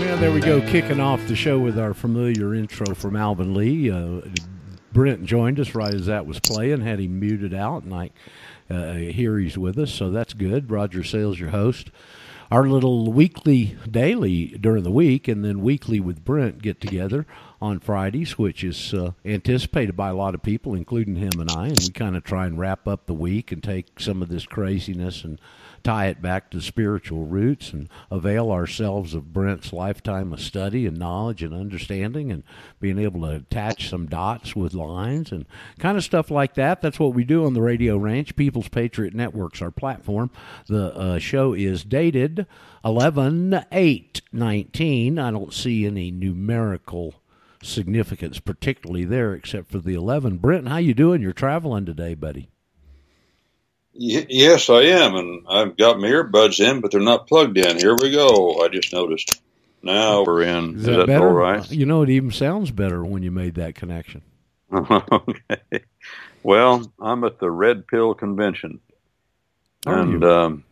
Well, there we go, kicking off the show with our familiar intro from Alvin Lee. Uh, Brent joined us right as that was playing, had him muted out, and I uh, hear he's with us, so that's good. Roger Sales, your host. Our little weekly, daily during the week, and then weekly with Brent get together on Fridays, which is uh, anticipated by a lot of people, including him and I. And we kind of try and wrap up the week and take some of this craziness and tie it back to spiritual roots and avail ourselves of Brent's lifetime of study and knowledge and understanding and being able to attach some dots with lines and kind of stuff like that. That's what we do on the Radio Ranch. People's Patriot Network's our platform. The uh, show is dated 11 8 19. I don't see any numerical significance particularly there except for the 11. Brent, how you doing? You're traveling today, buddy. Y- yes, I am, and I've got my earbuds in, but they're not plugged in. Here we go. I just noticed. Now we're in. Is Is, that, that, better? all right? You know, it even sounds better when you made that connection. okay. Well, I'm at the Red Pill Convention, Are and um,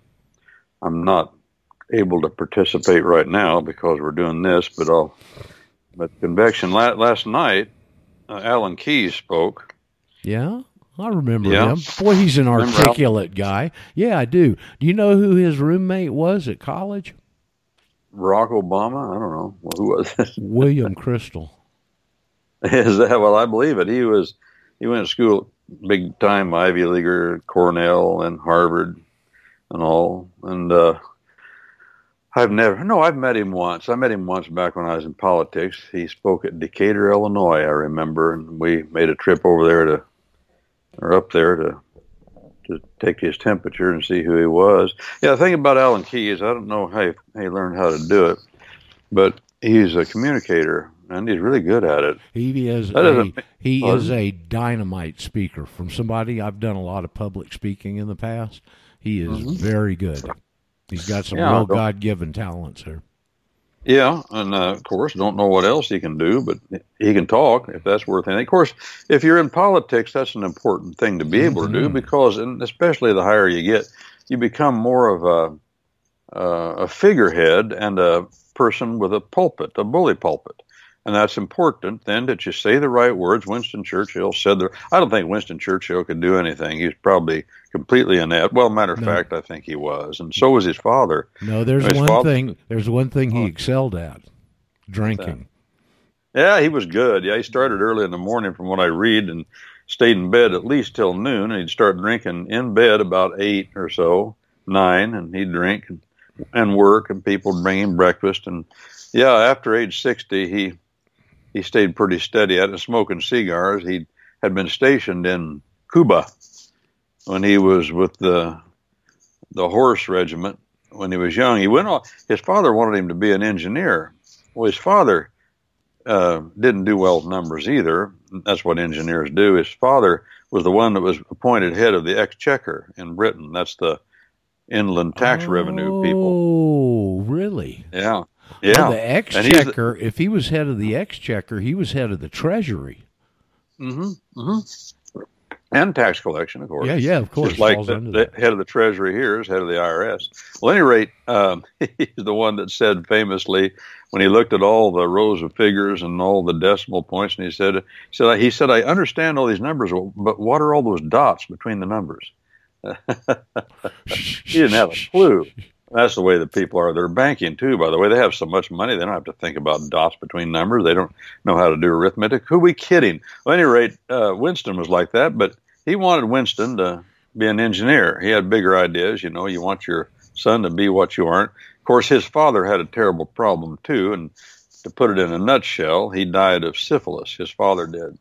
I'm not able to participate right now because we're doing this. But I'll. But convention la- last night, uh, Alan Keyes spoke. Yeah, I remember Yeah. him. Boy, he's an articulate guy. Yeah, I do. Do you know who his roommate was at college? Barack Obama. I don't know well, who was it. William Kristol. Is that well? I believe it. He was. He went to school, big time Ivy leaguer, Cornell and Harvard, and all. And uh, I've never. No, I've met him once. I met him once back when I was in politics. He spoke at Decatur, Illinois. I remember, and we made a trip over there to, or up there to, to take his temperature and see who he was. Yeah, the thing about Alan Key is I don't know how he, how he learned how to do it, but he's a communicator and he's really good at it. He is a, he is a dynamite speaker. From somebody I've done a lot of public speaking in the past. He is very good. He's got some Mm-hmm. Yeah, real God given talents there. Yeah, and uh, of course, don't know what else he can do, but he can talk if that's worth anything. Of course, if you're in politics, that's an important thing to be able to do because, and especially the higher you get, you become more of a uh, a figurehead and a person with a pulpit, a bully pulpit. And that's important then that you say the right words. Winston Churchill said the I don't think Winston Churchill could do anything. He's probably completely inept. Well, matter of No. fact, I think he was. And so was his father. No, there's His one father- thing. There's one thing he excelled at: drinking. Yeah, he was good. Yeah, he started early in the morning from what I read and stayed in bed at least till noon. And he'd start drinking in bed about eight or so, nine, and he'd drink and, and work, and people would bring him breakfast. And yeah, after age 60, he he stayed pretty steady at it, smoking cigars. He had been stationed in Cuba when he was with the the horse regiment when he was young. He went off. His father wanted him to be an engineer. Well, his father uh, didn't do well with numbers either. That's what engineers do. His father was the one that was appointed head of the exchequer in Britain. That's the inland tax revenue people. Oh, really? Yeah, Well, yeah. the he's the- exchequer. if he was head of the exchequer, he was head of the treasury. hmm hmm And tax collection, of course. Yeah, yeah, of course. Just like the, the head of the Treasury here is head of the IRS. Well, at any rate, um, he's the one that said famously when he looked at all the rows of figures and all the decimal points, and he said, he said, he said, I understand all these numbers, but what are all those dots between the numbers? he didn't have a clue. That's the way the people are. They're banking too, by the way. They have so much money, they don't have to think about dots between numbers. They don't know how to do arithmetic. Who are we kidding? Well, at any rate, uh, Winston was like that, but he wanted Winston to be an engineer. He had bigger ideas. You know, you want your son to be what you aren't. Of course, his father had a terrible problem too, and to put it in a nutshell, he died of syphilis. His father did.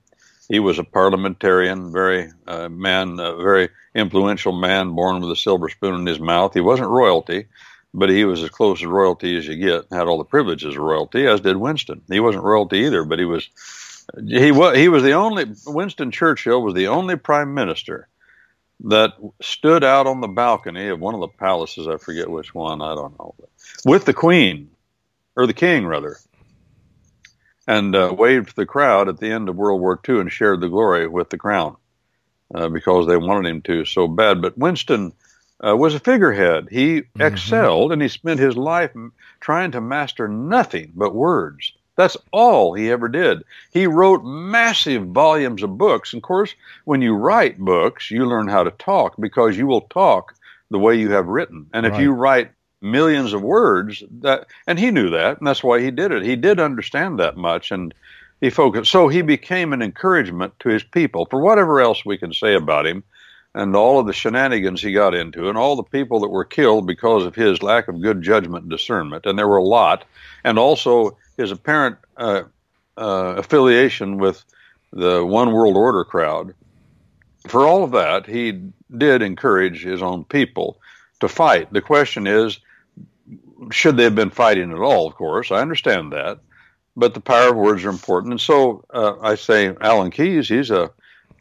He was a parliamentarian, very uh, man, a very influential man, born with a silver spoon in his mouth. He wasn't royalty, but he was as close to royalty as you get. Had all the privileges of royalty, as did Winston. He wasn't royalty either, but he was. He was. He was the only. Winston Churchill was the only prime minister that stood out on the balcony of one of the palaces. I forget which one. I don't know. With the queen, or the king, rather, and uh, waved to the crowd at the end of World War II and shared the glory with the crown uh, because they wanted him to so bad. But Winston uh, was a figurehead. He mm-hmm. excelled and he spent his life trying to master nothing but words. That's all he ever did. He wrote massive volumes of books. And of course, when you write books, you learn how to talk because you will talk the way you have written. And if right. you write millions of words, that and he knew that, and that's why he did it. He did understand that much, and he focused. So he became an encouragement to his people. For whatever else we can say about him, and all of the shenanigans he got into, and all the people that were killed because of his lack of good judgment and discernment, and there were a lot, and also his apparent uh, uh, affiliation with the One World Order crowd. For all of that, he did encourage his own people to fight. The question is, should they have been fighting at all? Of course, I understand that, but the power of words are important. And so uh, I say, Alan Keyes, he's a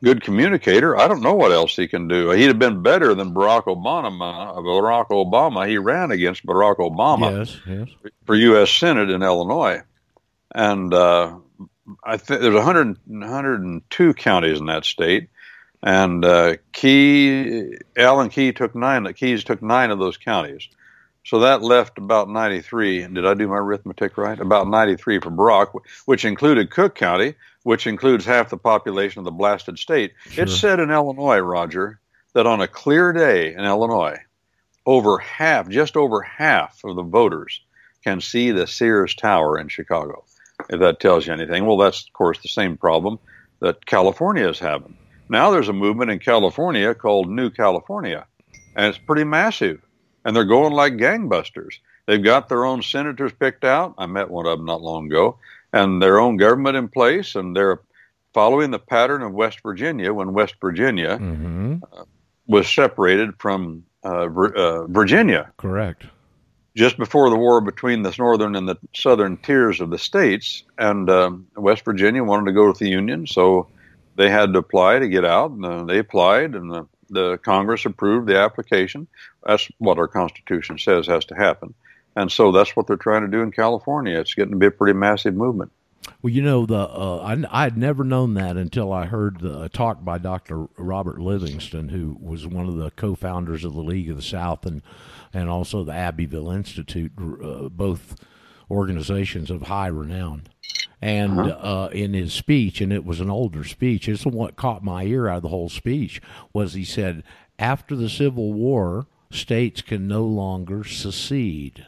good communicator. I don't know what else he can do. He'd have been better than Barack Obama. Barack Obama. He ran against Barack Obama yes, yes. for U.S. Senate in Illinois, and uh, I think there's 100, 102 counties in that state. And uh, Key, Alan Key took nine. Keys took nine of those counties. So that left about 93. Did I do my arithmetic right? About 93 for Brock, which included Cook County, which includes half the population of the blasted state. Sure. It said in Illinois, Roger, that on a clear day in Illinois, over half, just over half of the voters can see the Sears Tower in Chicago. If that tells you anything, well, that's of course the same problem that California is having. Now there's a movement in California called New California, and it's pretty massive, and they're going like gangbusters. They've got their own senators picked out. I met one of them not long ago and their own government in place, and they're following the pattern of West Virginia when West Virginia mm-hmm. uh, was separated from uh, uh, Virginia. Correct. Just before the war between the northern and the southern tiers of the states, and um, West Virginia wanted to go with the Union, so they had to apply to get out, and uh, they applied, and the, the Congress approved the application. That's what our Constitution says has to happen. And so that's what they're trying to do in California. It's getting to be a pretty massive movement. Well, you know, the uh, I had never known that until I heard the talk by Dr. Robert Livingston, who was one of the co-founders of the League of the South and and also the Abbeville Institute, uh, both organizations of high renown. And uh-huh. uh, in his speech, and it was an older speech, it's what caught my ear out of the whole speech was he said, after the Civil War, states can no longer secede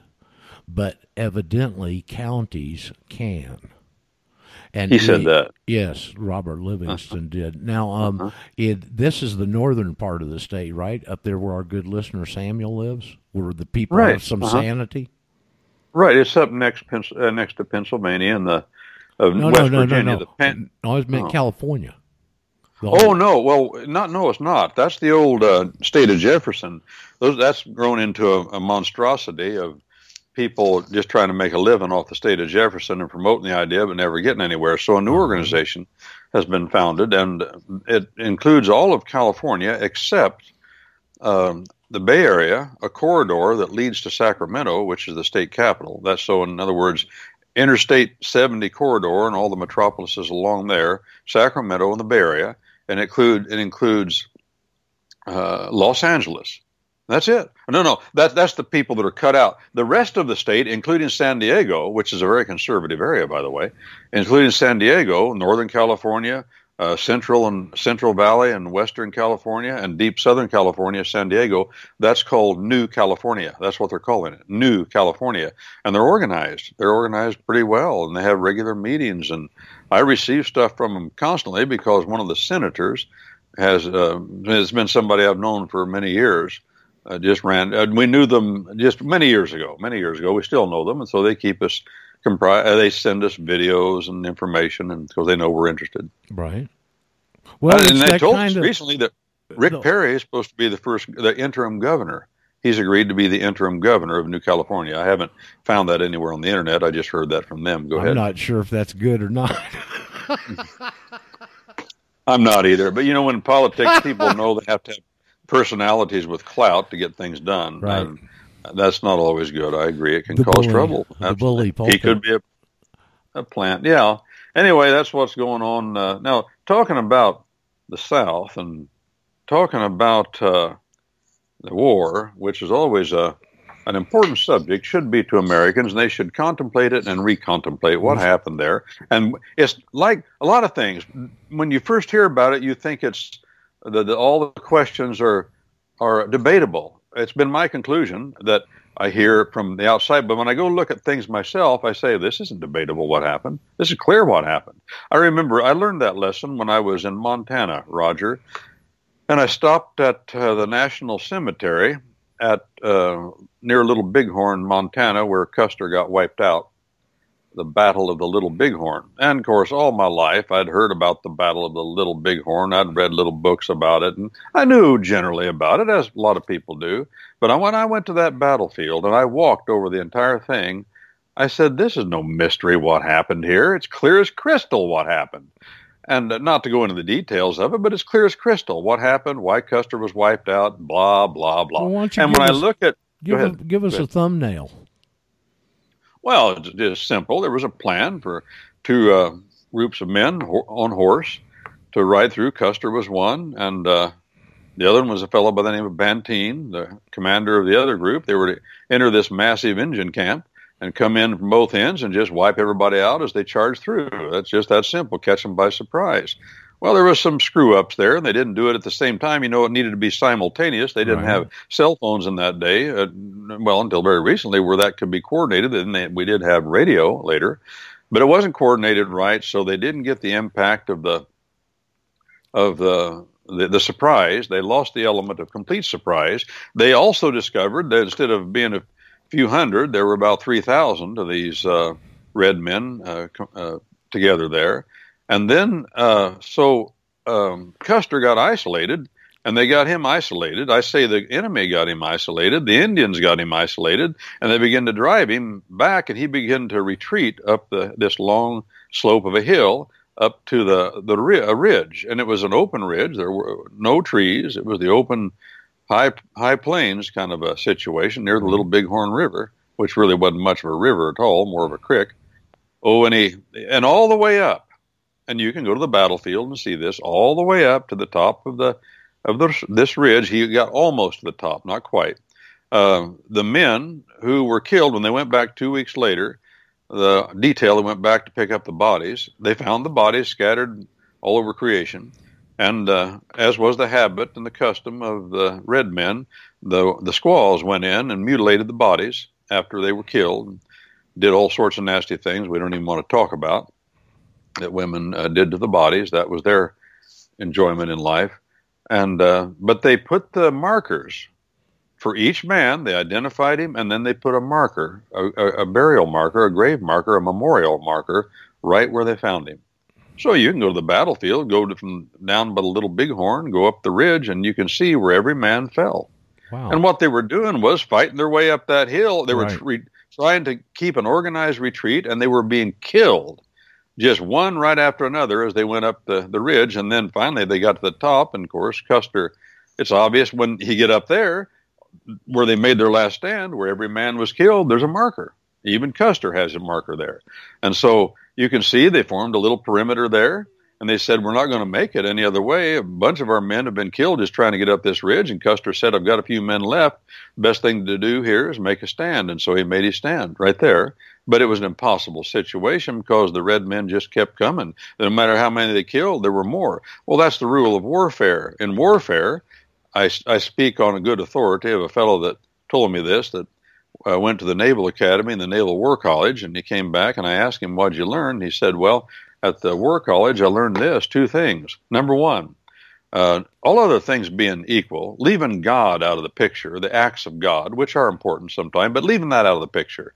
but evidently counties can. And he said that. Yes, Robert Livingston uh-huh. did. Now, um, uh-huh. it, this is the northern part of the state, right up there where our good listener Samuel lives, where the people right. have some uh-huh. sanity. Right, it's up next uh, next to Pennsylvania and the uh, no, West no, no, Virginia. No, no, Pen- no. I meant oh. California. Oh no! Well, not no, it's not. That's the old uh, state of Jefferson. Those that's grown into a, a monstrosity of people just trying to make a living off the state of Jefferson and promoting the idea, but never getting anywhere. So a new organization has been founded, and it includes all of California except um, the Bay Area, a corridor that leads to Sacramento, which is the state capital. That's so, in other words, Interstate 70 corridor and all the metropolises along there, Sacramento and the Bay Area, and include, it includes uh, Los Angeles, that's it. No, no, that, that's the people that are cut out. The rest of the state, including San Diego, which is a very conservative area, by the way, including San Diego, Northern California, uh, Central and Central Valley and Western California and deep Southern California, San Diego, that's called New California. That's what they're calling it, New California. And they're organized. They're organized pretty well, and they have regular meetings. And I receive stuff from them constantly because one of the senators has uh, has been somebody I've known for many years uh, just ran. We knew them just many years ago. Many years ago, we still know them, and so they keep us comprised. Uh, they send us videos and information, and because they know we're interested. Right. Well, and they told us of, recently that Rick no. Perry is supposed to be the first, the interim governor. He's agreed to be the interim governor of New California. I haven't found that anywhere on the internet. I just heard that from them. Go I'm ahead. I'm not sure if that's good or not. I'm not either. But you know, in politics, people know they have to have personalities with clout to get things done. Right. And that's not always good. I agree. It can The cause bully. trouble. The bully He could be a, a plant. Yeah. Anyway, that's what's going on uh, now. Talking about the South and talking about uh, the war, which is always a an important subject, should be to Americans, and they should contemplate it and recontemplate what happened there. And it's like a lot of things. When you first hear about it, you think it's the, the, all the questions are are debatable. It's been my conclusion that I hear from the outside, but when I go look at things myself, I say this isn't debatable. What happened? This is clear. What happened? I remember I learned that lesson when I was in Montana, Roger, and I stopped at uh, the National Cemetery at uh, near Little Bighorn, Montana, where Custer got wiped out. The Battle of the Little Bighorn. And of course, all my life I'd heard about the Battle of the Little Bighorn. I'd read little books about it, and I knew generally about it, as a lot of people do. But when I went to that battlefield and I walked over the entire thing, I said, This is no mystery what happened here. It's clear as crystal what happened. And uh, not to go into the details of it, but it's clear as crystal what happened, why Custer was wiped out, blah, blah, blah. Well, why don't you and when give I look at, Give, a- ahead. give us a thumbnail. Well, it's just simple. There was a plan for two uh, groups of men ho- on horse to ride through. Custer was one, and uh, the other one was a fellow by the name of Benteen, the commander of the other group. They were to enter this massive Indian camp and come in from both ends and just wipe everybody out as they charged through. That's just that simple. Catch them by surprise. Well, there was some screw ups there, and they didn't do it at the same time. You know, it needed to be simultaneous. They didn't Right. have cell phones in that day. Uh, well, until very recently, where that could be coordinated. And they, we did have radio later, but it wasn't coordinated right, so they didn't get the impact of the of the the, the surprise. They lost the element of complete surprise. They also discovered that instead of being a few hundred, there were about three thousand of these uh, red men uh, uh, together there. And then, uh, so um, Custer got isolated, and they got him isolated. I say the enemy got him isolated, the Indians got him isolated, and they began to drive him back, and he began to retreat up the, this long slope of a hill up to the the ri- a ridge, and it was an open ridge. There were no trees. It was the open high high plains kind of a situation near the Little Bighorn River, which really wasn't much of a river at all, more of a creek. Oh, and he and all the way up, and you can go to the battlefield and see this all the way up to the top of the of the, this ridge. He got almost to the top, not quite. Uh, the men who were killed when they went back two weeks later, the detail that went back to pick up the bodies, they found the bodies scattered all over creation. And uh, as was the habit and the custom of the red men, the the squaws went in and mutilated the bodies after they were killed, and did all sorts of nasty things we don't even want to talk about that women uh, did to the bodies. That was their enjoyment in life. And uh, but they put the markers for each man. They identified him, and then they put a marker, a, a, a burial marker, a grave marker, a memorial marker, right where they found him. So you can go to the battlefield, go to, from down by the Little Bighorn, go up the ridge, and you can see where every man fell. Wow. And what they were doing was fighting their way up that hill. They were Right. re- trying to keep an organized retreat, and they were being killed just one right after another as they went up the, the ridge. And then finally they got to the top. And of course, Custer, it's obvious when he get up there where they made their last stand, where every man was killed, there's a marker. Even Custer has a marker there. And so you can see they formed a little perimeter there. And they said, We're not going to make it any other way. A bunch of our men have been killed just trying to get up this ridge. And Custer said, I've got a few men left. Best thing to do here is make a stand. And so he made his stand right there. But it was an impossible situation because the red men just kept coming. No matter how many they killed, there were more. Well, that's the rule of warfare. In warfare, I, I speak on a good authority of a fellow that told me this that uh, went to the Naval Academy and the Naval War College, and he came back and I asked him, What'd you learn? He said, Well, at the War College, I learned this two things. Number one, uh, all other things being equal, leaving God out of the picture, the acts of God, which are important sometimes, but leaving that out of the picture,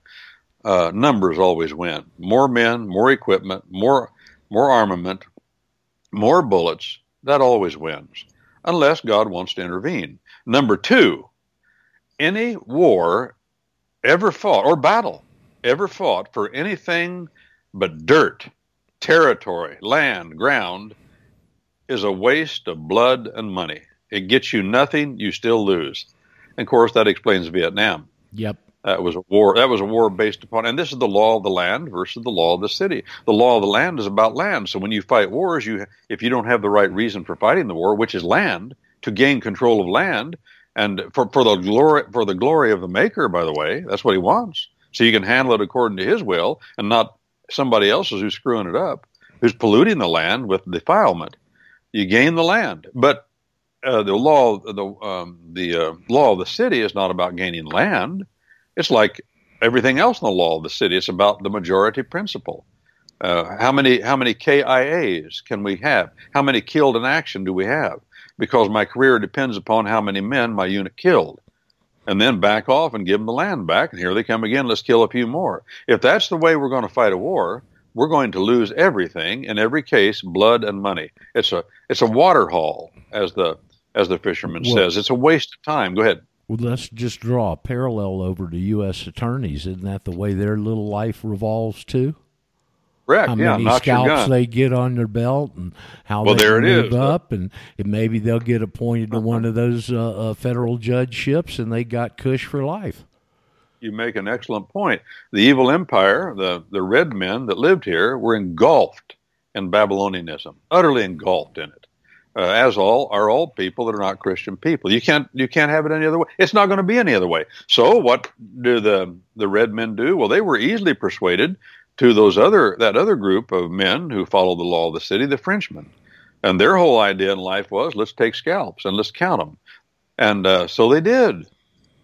uh, numbers always win. More men, more equipment, more more armament, more bullets. That always wins, unless God wants to intervene. Number two, any war ever fought or battle ever fought for anything but dirt, territory, land, ground is a waste of blood and money. It gets you nothing, you still lose. And of course, that explains Vietnam. Yep. That was a war. That was a war based upon, and this is the law of the land versus the law of the city. The law of the land is about land. So when you fight wars, you if you don't have the right reason for fighting the war, which is land, to gain control of land, and for for the glory for the glory of the maker, by the way, that's what he wants. So you can handle it according to his will, and not somebody else's who's screwing it up, who's polluting the land with defilement. You gain the land, but uh, the law the um, the uh, law of the city is not about gaining land it's like everything else in the law of the city. It's about the majority principle. Uh, how many how many KIAs can we have? How many killed in action do we have? Because my career depends upon how many men my unit killed. And then back off and give them the land back, and here they come again. Let's kill a few more. If that's the way we're going to fight a war, we're going to lose everything in every case, blood and money. It's a it's a water haul, as the as the fisherman well, says. It's a waste of time. Go ahead. Well, let's just draw a parallel over to U.S. attorneys. Isn't that the way their little life revolves too? Correct. How yeah, many scalps they get on their belt, and how well, they there move is. up, and, and, maybe they'll get appointed to one of those uh, uh, federal judgeships, and they got Cush for life. You make an excellent point. The evil empire, the the red men that lived here, were engulfed in Babylonianism, utterly engulfed in it uh, as all are all people that are not Christian people. You can't you can't have it any other way. It's not going to be any other way. So what do the the red men do? Well, they were easily persuaded to those other that other group of men who followed the law of the city, the Frenchmen, and their whole idea in life was let's take scalps and let's count them, and uh, so they did.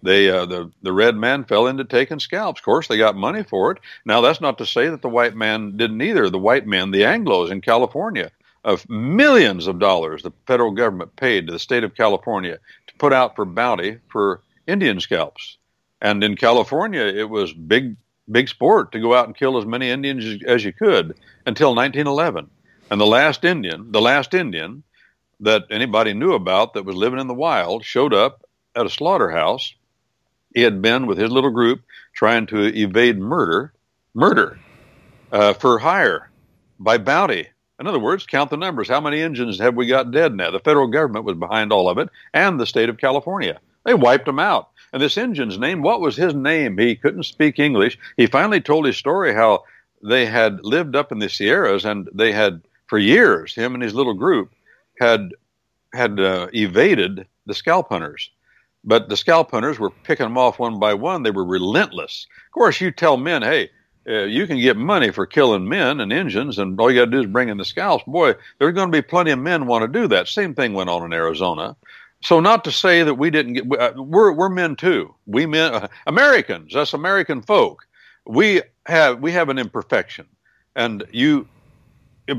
They uh, the the red man fell into taking scalps. Of course, they got money for it. Now that's not to say that the white man didn't either. The white men, the Anglo's in California, of millions of dollars the federal government paid to the state of California to put out for bounty for Indian scalps. And in California, it was big, big sport to go out and kill as many Indians as you could until 1911. And the last Indian, the last Indian that anybody knew about that was living in the wild showed up at a slaughterhouse. He had been with his little group trying to evade murder, murder uh, for hire by bounty in other words, count the numbers. How many Indians have we got dead now? The federal government was behind all of it, and the state of California. They wiped them out. And this Indian's name, what was his name? He couldn't speak English. He finally told his story how they had lived up in the Sierras and they had, for years, him and his little group had had uh, evaded the scalp hunters. But the scalp hunters were picking them off one by one. They were relentless. Of course, you tell men, hey, uh, you can get money for killing men and engines, and all you got to do is bring in the scalps. Boy, there's going to be plenty of men want to do that. Same thing went on in Arizona. So, not to say that we didn't get, uh, we're we're men too. We men, uh, Americans, us American folk, we have we have an imperfection, and you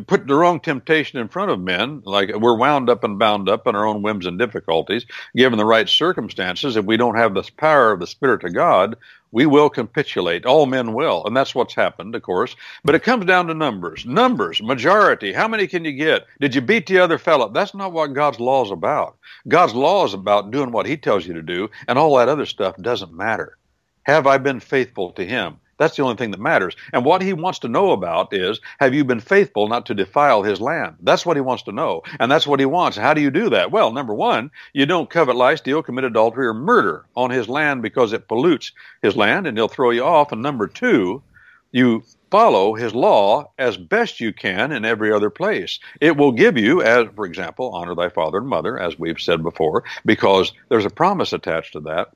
put the wrong temptation in front of men, like we're wound up and bound up in our own whims and difficulties, given the right circumstances, if we don't have this power of the Spirit of God, we will capitulate. All men will. And that's what's happened, of course. But it comes down to numbers. Numbers, majority. How many can you get? Did you beat the other fellow? That's not what God's law is about. God's law is about doing what He tells you to do, and all that other stuff doesn't matter. Have I been faithful to Him? That's the only thing that matters. And what he wants to know about is, have you been faithful not to defile his land? That's what he wants to know. And that's what he wants. How do you do that? Well, number one, you don't covet, lie, steal, commit adultery, or murder on his land because it pollutes his land and he'll throw you off. And number two, you follow his law as best you can in every other place. It will give you, as for example, honor thy father and mother, as we've said before, because there's a promise attached to that.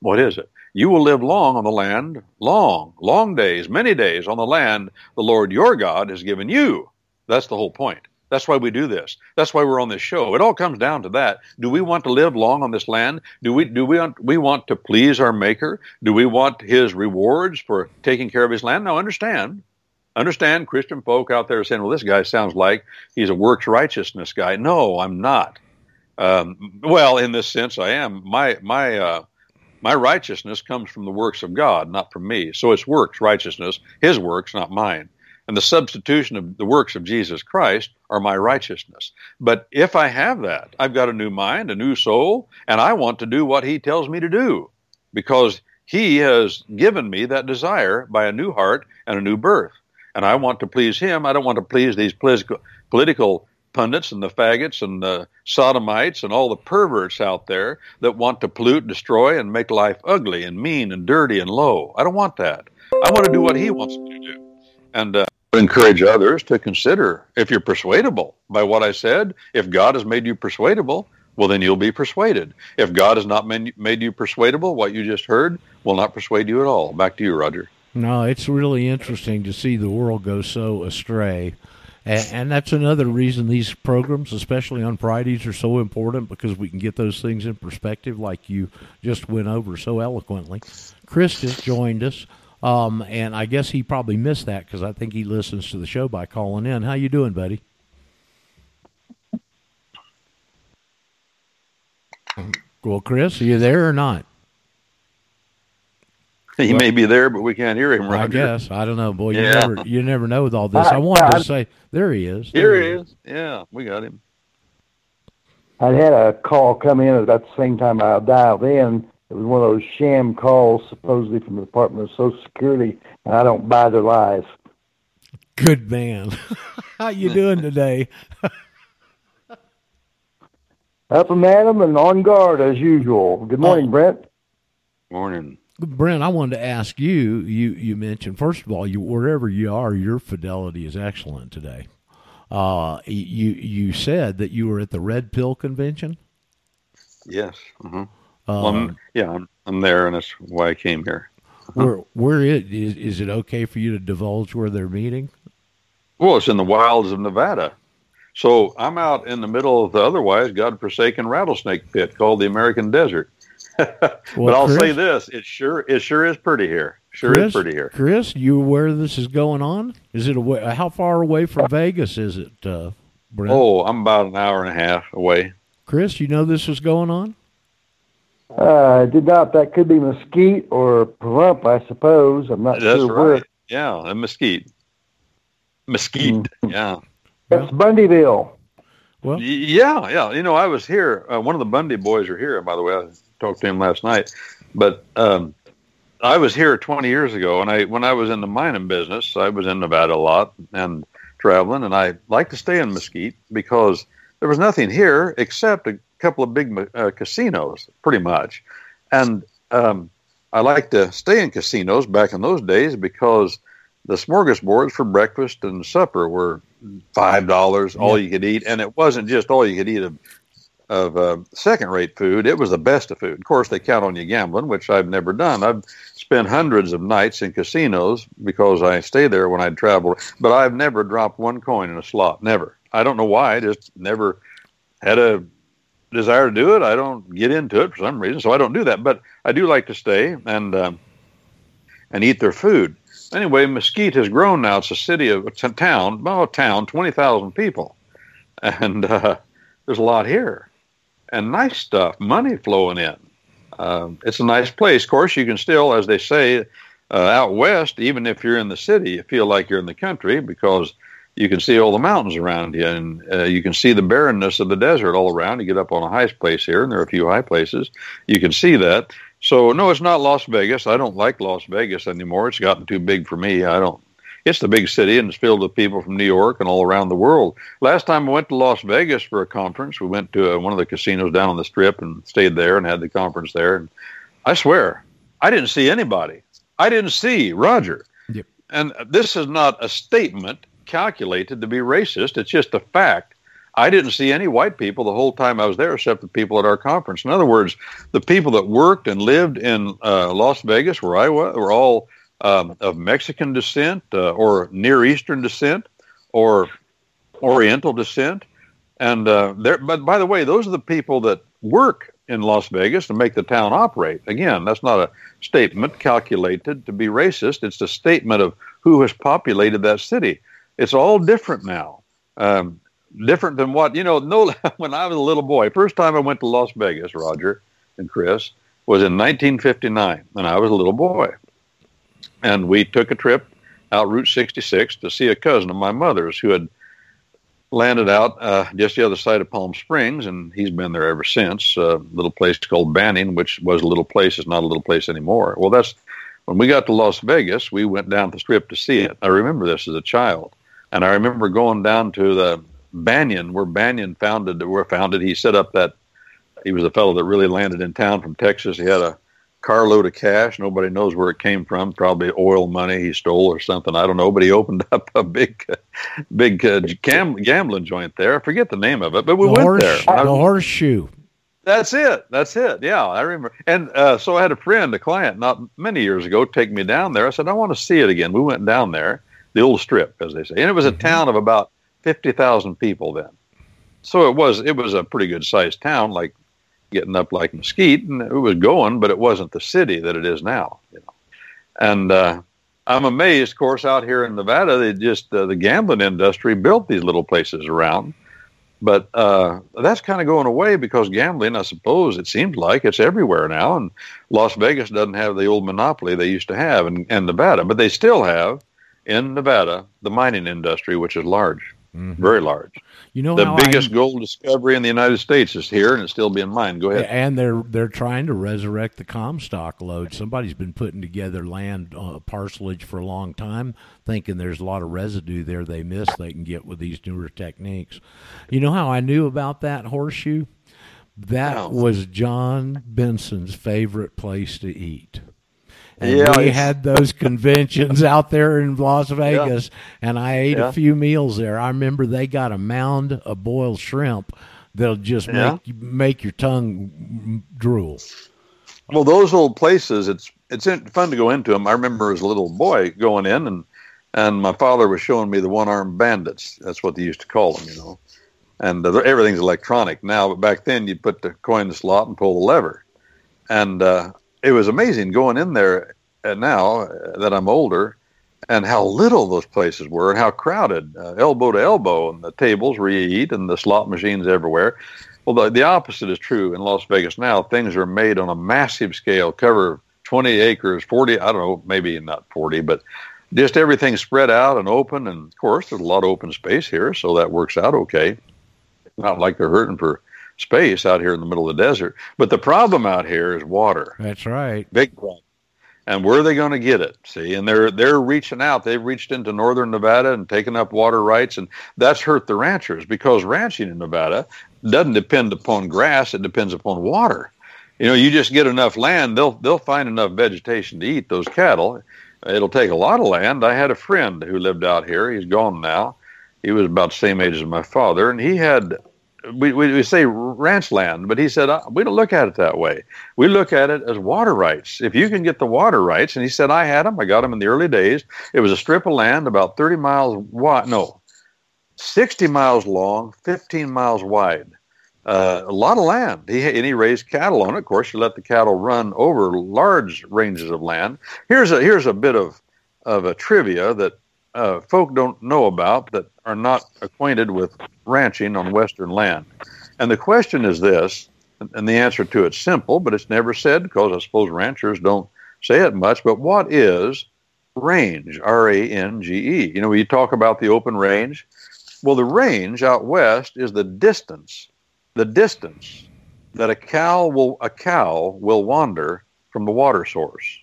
What is it? You will live long on the land, long, long days, many days on the land the Lord your God has given you. That's the whole point. That's why we do this. That's why we're on this show. It all comes down to that. Do we want to live long on this land? Do we do we want, we want to please our maker? Do we want his rewards for taking care of his land? Now understand. Understand Christian folk out there saying, well, this guy sounds like he's a works righteousness guy. No, I'm not. Um, well, in this sense, I am. My, my, uh, my righteousness comes from the works of God, not from me. So it's works righteousness, his works, not mine. And the substitution of the works of Jesus Christ are my righteousness. But if I have that, I've got a new mind, a new soul, and I want to do what he tells me to do because he has given me that desire by a new heart and a new birth. And I want to please him. I don't want to please these political, pundits and the faggots and the sodomites and all the perverts out there that want to pollute, destroy, and make life ugly and mean and dirty and low. I don't want that. I want to do what he wants me to do. And uh, encourage others to consider if you're persuadable by what I said, if God has made you persuadable, well, then you'll be persuaded. If God has not made you persuadable, what you just heard will not persuade you at all. Back to you, Roger. No, it's really interesting to see the world go so astray. And, and, that's another reason these programs, especially on Fridays, are so important because we can get those things in perspective, like you just went over so eloquently. Chris just joined us, um, and I guess he probably missed that because I think he listens to the show by calling in. How you doing, buddy? Well, Chris, are you there or not? He well, may be there, but we can't hear him. Roger. I guess I don't know, boy. You yeah. never, you never know with all this. I, I wanted I, to say, there he is. There here he is. is. Yeah, we got him. I had a call come in at the same time I dialed in. It was one of those sham calls, supposedly from the Department of Social Security, and I don't buy their lies. Good man. How you doing today? Up and at 'em and on guard as usual. Good morning, oh. Brent. Morning. Brent, I wanted to ask you. You you mentioned first of all, you wherever you are, your fidelity is excellent today. Uh, you you said that you were at the Red Pill convention. Yes. Mm-hmm. Uh, well, I'm, yeah, I'm, I'm there, and that's why I came here. Uh-huh. Where where it is is it okay for you to divulge where they're meeting? Well, it's in the wilds of Nevada. So I'm out in the middle of the otherwise God-forsaken rattlesnake pit called the American Desert. but well, I'll Chris, say this: it sure it sure is pretty here. Sure Chris, is pretty here. Chris, you aware this is going on? Is it away, how far away from Vegas is it, uh, Brent? Oh, I'm about an hour and a half away. Chris, you know this is going on? Uh, I did not. That could be mesquite or Pahrump, I suppose. I'm not That's sure right. where. Yeah, a mesquite. Mesquite. Mm-hmm. Yeah. That's Bundyville. Well, yeah, yeah. You know, I was here. Uh, one of the Bundy boys are here. By the way, I talked to him last night. But um, I was here 20 years ago, and I when I was in the mining business, I was in Nevada a lot and traveling, and I liked to stay in Mesquite because there was nothing here except a couple of big uh, casinos, pretty much. And um, I liked to stay in casinos back in those days because the smorgasbords for breakfast and supper were five dollars, all you could eat, and it wasn't just all you could eat of, of uh, second-rate food. It was the best of food. Of course, they count on you gambling, which I've never done. I've spent hundreds of nights in casinos because I stay there when I travel, but I've never dropped one coin in a slot. Never. I don't know why. I just never had a desire to do it. I don't get into it for some reason, so I don't do that. But I do like to stay and um, and eat their food. Anyway, Mesquite has grown now. It's a city of it's a town, well, a town, twenty thousand people, and uh, there's a lot here, and nice stuff, money flowing in. Um, it's a nice place. Of course, you can still, as they say, uh, out west, even if you're in the city, you feel like you're in the country because you can see all the mountains around you, and uh, you can see the barrenness of the desert all around. You get up on a high place here, and there are a few high places. You can see that. So no, it's not Las Vegas. I don't like Las Vegas anymore. It's gotten too big for me. I don't. It's the big city and it's filled with people from New York and all around the world. Last time I went to Las Vegas for a conference, we went to uh, one of the casinos down on the strip and stayed there and had the conference there. And I swear, I didn't see anybody. I didn't see Roger. Yep. And this is not a statement calculated to be racist. It's just a fact I didn't see any white people the whole time I was there, except the people at our conference. In other words, the people that worked and lived in uh, Las Vegas, where I was, were all um, of Mexican descent uh, or Near Eastern descent or Oriental descent. And uh, there, but by the way, those are the people that work in Las Vegas to make the town operate. Again, that's not a statement calculated to be racist. It's a statement of who has populated that city. It's all different now. Um, different than what you know. No, when I was a little boy, first time I went to Las Vegas, Roger and Chris was in 1959, and I was a little boy, and we took a trip out Route 66 to see a cousin of my mother's who had landed out uh, just the other side of Palm Springs, and he's been there ever since. A little place called Banning, which was a little place, is not a little place anymore. Well, that's when we got to Las Vegas. We went down the strip to see it. I remember this as a child, and I remember going down to the Binion, where Binion founded, where founded. He set up that. He was a fellow that really landed in town from Texas. He had a carload of cash. Nobody knows where it came from. Probably oil money he stole or something. I don't know. But he opened up a big, big uh, gam- gambling joint there. I forget the name of it, but we the went horse, there. The horseshoe. That's it. That's it. Yeah, I remember. And uh, so I had a friend, a client, not many years ago, take me down there. I said, I want to see it again. We went down there, the old strip, as they say, and it was a mm-hmm. town of about fifty thousand people then. So it was it was a pretty good sized town, like getting up like Mesquite, and it was going, but it wasn't the city that it is now. You know, and uh, I'm amazed, of course, out here in Nevada, they just uh, the gambling industry built these little places around but uh, that's kind of going away because gambling, I suppose, it seems like it's everywhere now. And Las Vegas doesn't have the old monopoly they used to have in, in Nevada, but they still have in Nevada the mining industry, which is large, mm-hmm. very large. You know, the biggest I, gold discovery in the United States is here, and it's still being mined. Go ahead. And they're they're trying to resurrect the Comstock lode. Somebody's been putting together land uh, parcelage for a long time, thinking there's a lot of residue there they miss they can get with these newer techniques. You know how I knew about that horseshoe? That was John Benson's favorite place to eat. And yeah, we had those conventions out there in Las Vegas, yeah. and I ate yeah. a few meals there. I remember they got a mound of boiled shrimp that'll just make make your tongue drool. Well, those old places, it's it's fun to go into them. I remember as a little boy going in, and and my father was showing me the one armed bandits. That's what they used to call them, you know. And uh, everything's electronic now, but back then you'd put the coin in the slot and pull the lever. And uh, it was amazing going in there uh, now uh, that I'm older and how little those places were and how crowded, uh, elbow to elbow, and the tables where you eat and the slot machines everywhere. Well, the, the opposite is true in Las Vegas now. Things are made on a massive scale, cover 20 acres, 40, I don't know, maybe not 40, but just everything spread out and open. And of course, there's a lot of open space here, so that works out okay. Not like they're hurting for space out here in the middle of the desert. But the problem out here is water. That's right. Big problem. And where are they going to get it? See, and they're they're reaching out. They've reached into northern Nevada and taken up water rights, and that's hurt the ranchers because ranching in Nevada doesn't depend upon grass; it depends upon water. You know, you just get enough land, they'll they'll find enough vegetation to eat those cattle. It'll take a lot of land. I had a friend who lived out here. He's gone now. He was about the same age as my father, and he had we, we, we say ranch land, but he said uh, we don't look at it that way. We look at it as water rights. If you can get the water rights, and he said I had them. I got them in the early days. It was a strip of land about 30 miles wide, no, 60 miles long, 15 miles wide. Uh, a lot of land. He and he raised cattle on it. Of course, you let the cattle run over large ranges of land. Here's a here's a bit of of a trivia that uh, folk don't know about that are not acquainted with ranching on Western land. And the question is this, and the answer to it's simple, but it's never said because I suppose ranchers don't say it much. But what is range? R A N G E. You know, we talk about the open range, well, the range out west is the distance, the distance that a cow will a cow will wander from the water source.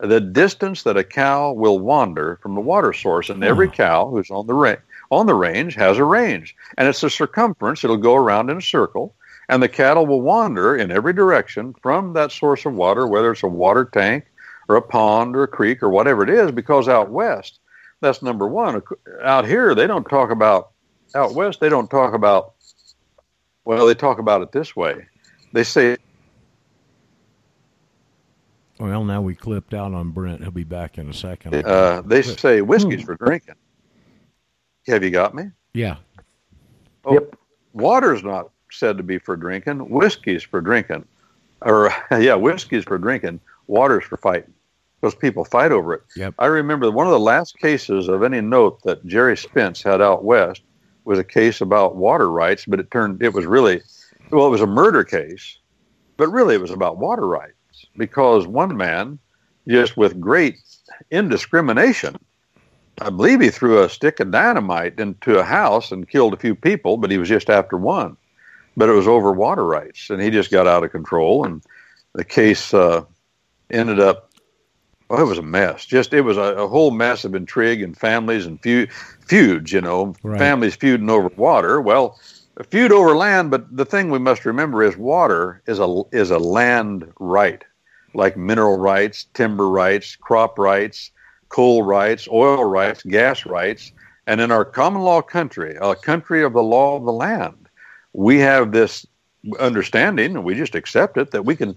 The distance that a cow will wander from the water source, and every hmm. cow who's on the range on the range has a range, and it's a circumference. It'll go around in a circle, and the cattle will wander in every direction from that source of water, whether it's a water tank or a pond or a creek or whatever it is, because out west, that's number one. Out here, they don't talk about, out west, they don't talk about, well, they talk about it this way. They say, well, now we clipped out on Brent. He'll be back in a second. Uh, they say whiskey's for drinking. Have you got me? Yeah. Oh, yep. Water's not said to be for drinking. Whiskey's for drinking. Or, yeah, whiskey's for drinking. Water's for fighting. Because people fight over it. Yep. I remember one of the last cases of any note that Gerry Spence had out west was a case about water rights, but it turned, it was really, well, it was a murder case, but really it was about water rights because one man, just with great indiscrimination, I believe he threw a stick of dynamite into a house and killed a few people, but he was just after one. But it was over water rights, and he just got out of control, and the case uh, ended up Oh, it was a mess. Just it was a, a whole mess of intrigue and families and feud, feuds. You know, Right. families feuding over water. Well, a feud over land. But the thing we must remember is water is a is a land right, like mineral rights, timber rights, crop rights, coal rights, oil rights, gas rights. And in our common law country, a country of the law of the land, we have this understanding, and we just accept it that we can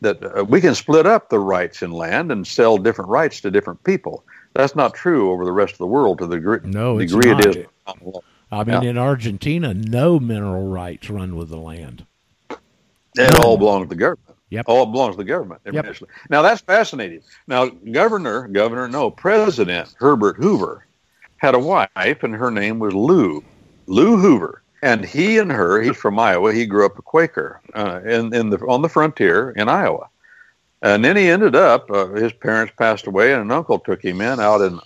that uh, we can split up the rights in land and sell different rights to different people. That's not true over the rest of the world to the gr- No, it's degree not. it is. I mean, Yeah. in Argentina, no mineral rights run with the land. It all belongs to the government. Yep. All belongs to the government. Yep. initially. Now that's fascinating. Now, Governor, Governor, no, President Herbert Hoover had a wife, and her name was Lou, Lou Hoover. And he and her, he's from Iowa. He grew up a Quaker uh, in in the on the frontier in Iowa. And then he ended up. Uh, his parents passed away, and an uncle took him in out in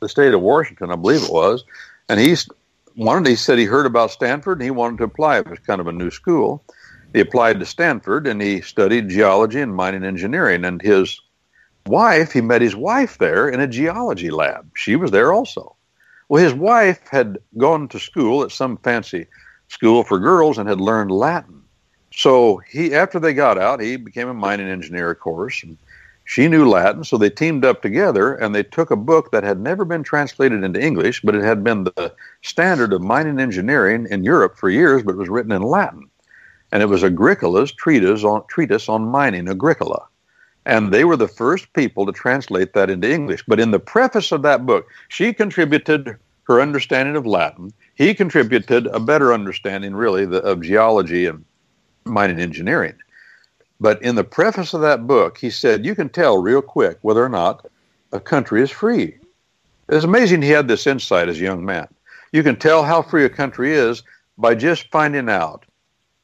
the state of Washington, I believe it was. And he's wanted. He said he heard about Stanford, and he wanted to apply. It was kind of a new school. He applied to Stanford, and he studied geology and mining engineering. And his wife, he met his wife there in a geology lab. She was there also. Well, his wife had gone to school at some fancy school for girls and had learned Latin. So he, after they got out, he became a mining engineer, of course, and she knew Latin. So they teamed up together and they took a book that had never been translated into English, but it had been the standard of mining engineering in Europe for years, but it was written in Latin. And it was Agricola's treatise on, treatise on mining, Agricola. And they were the first people to translate that into English. But in the preface of that book, she contributed her understanding of Latin. He contributed a better understanding, really, the, of geology and mining engineering. But in the preface of that book, he said, You can tell real quick whether or not a country is free. It's amazing he had this insight as a young man. You can tell how free a country is by just finding out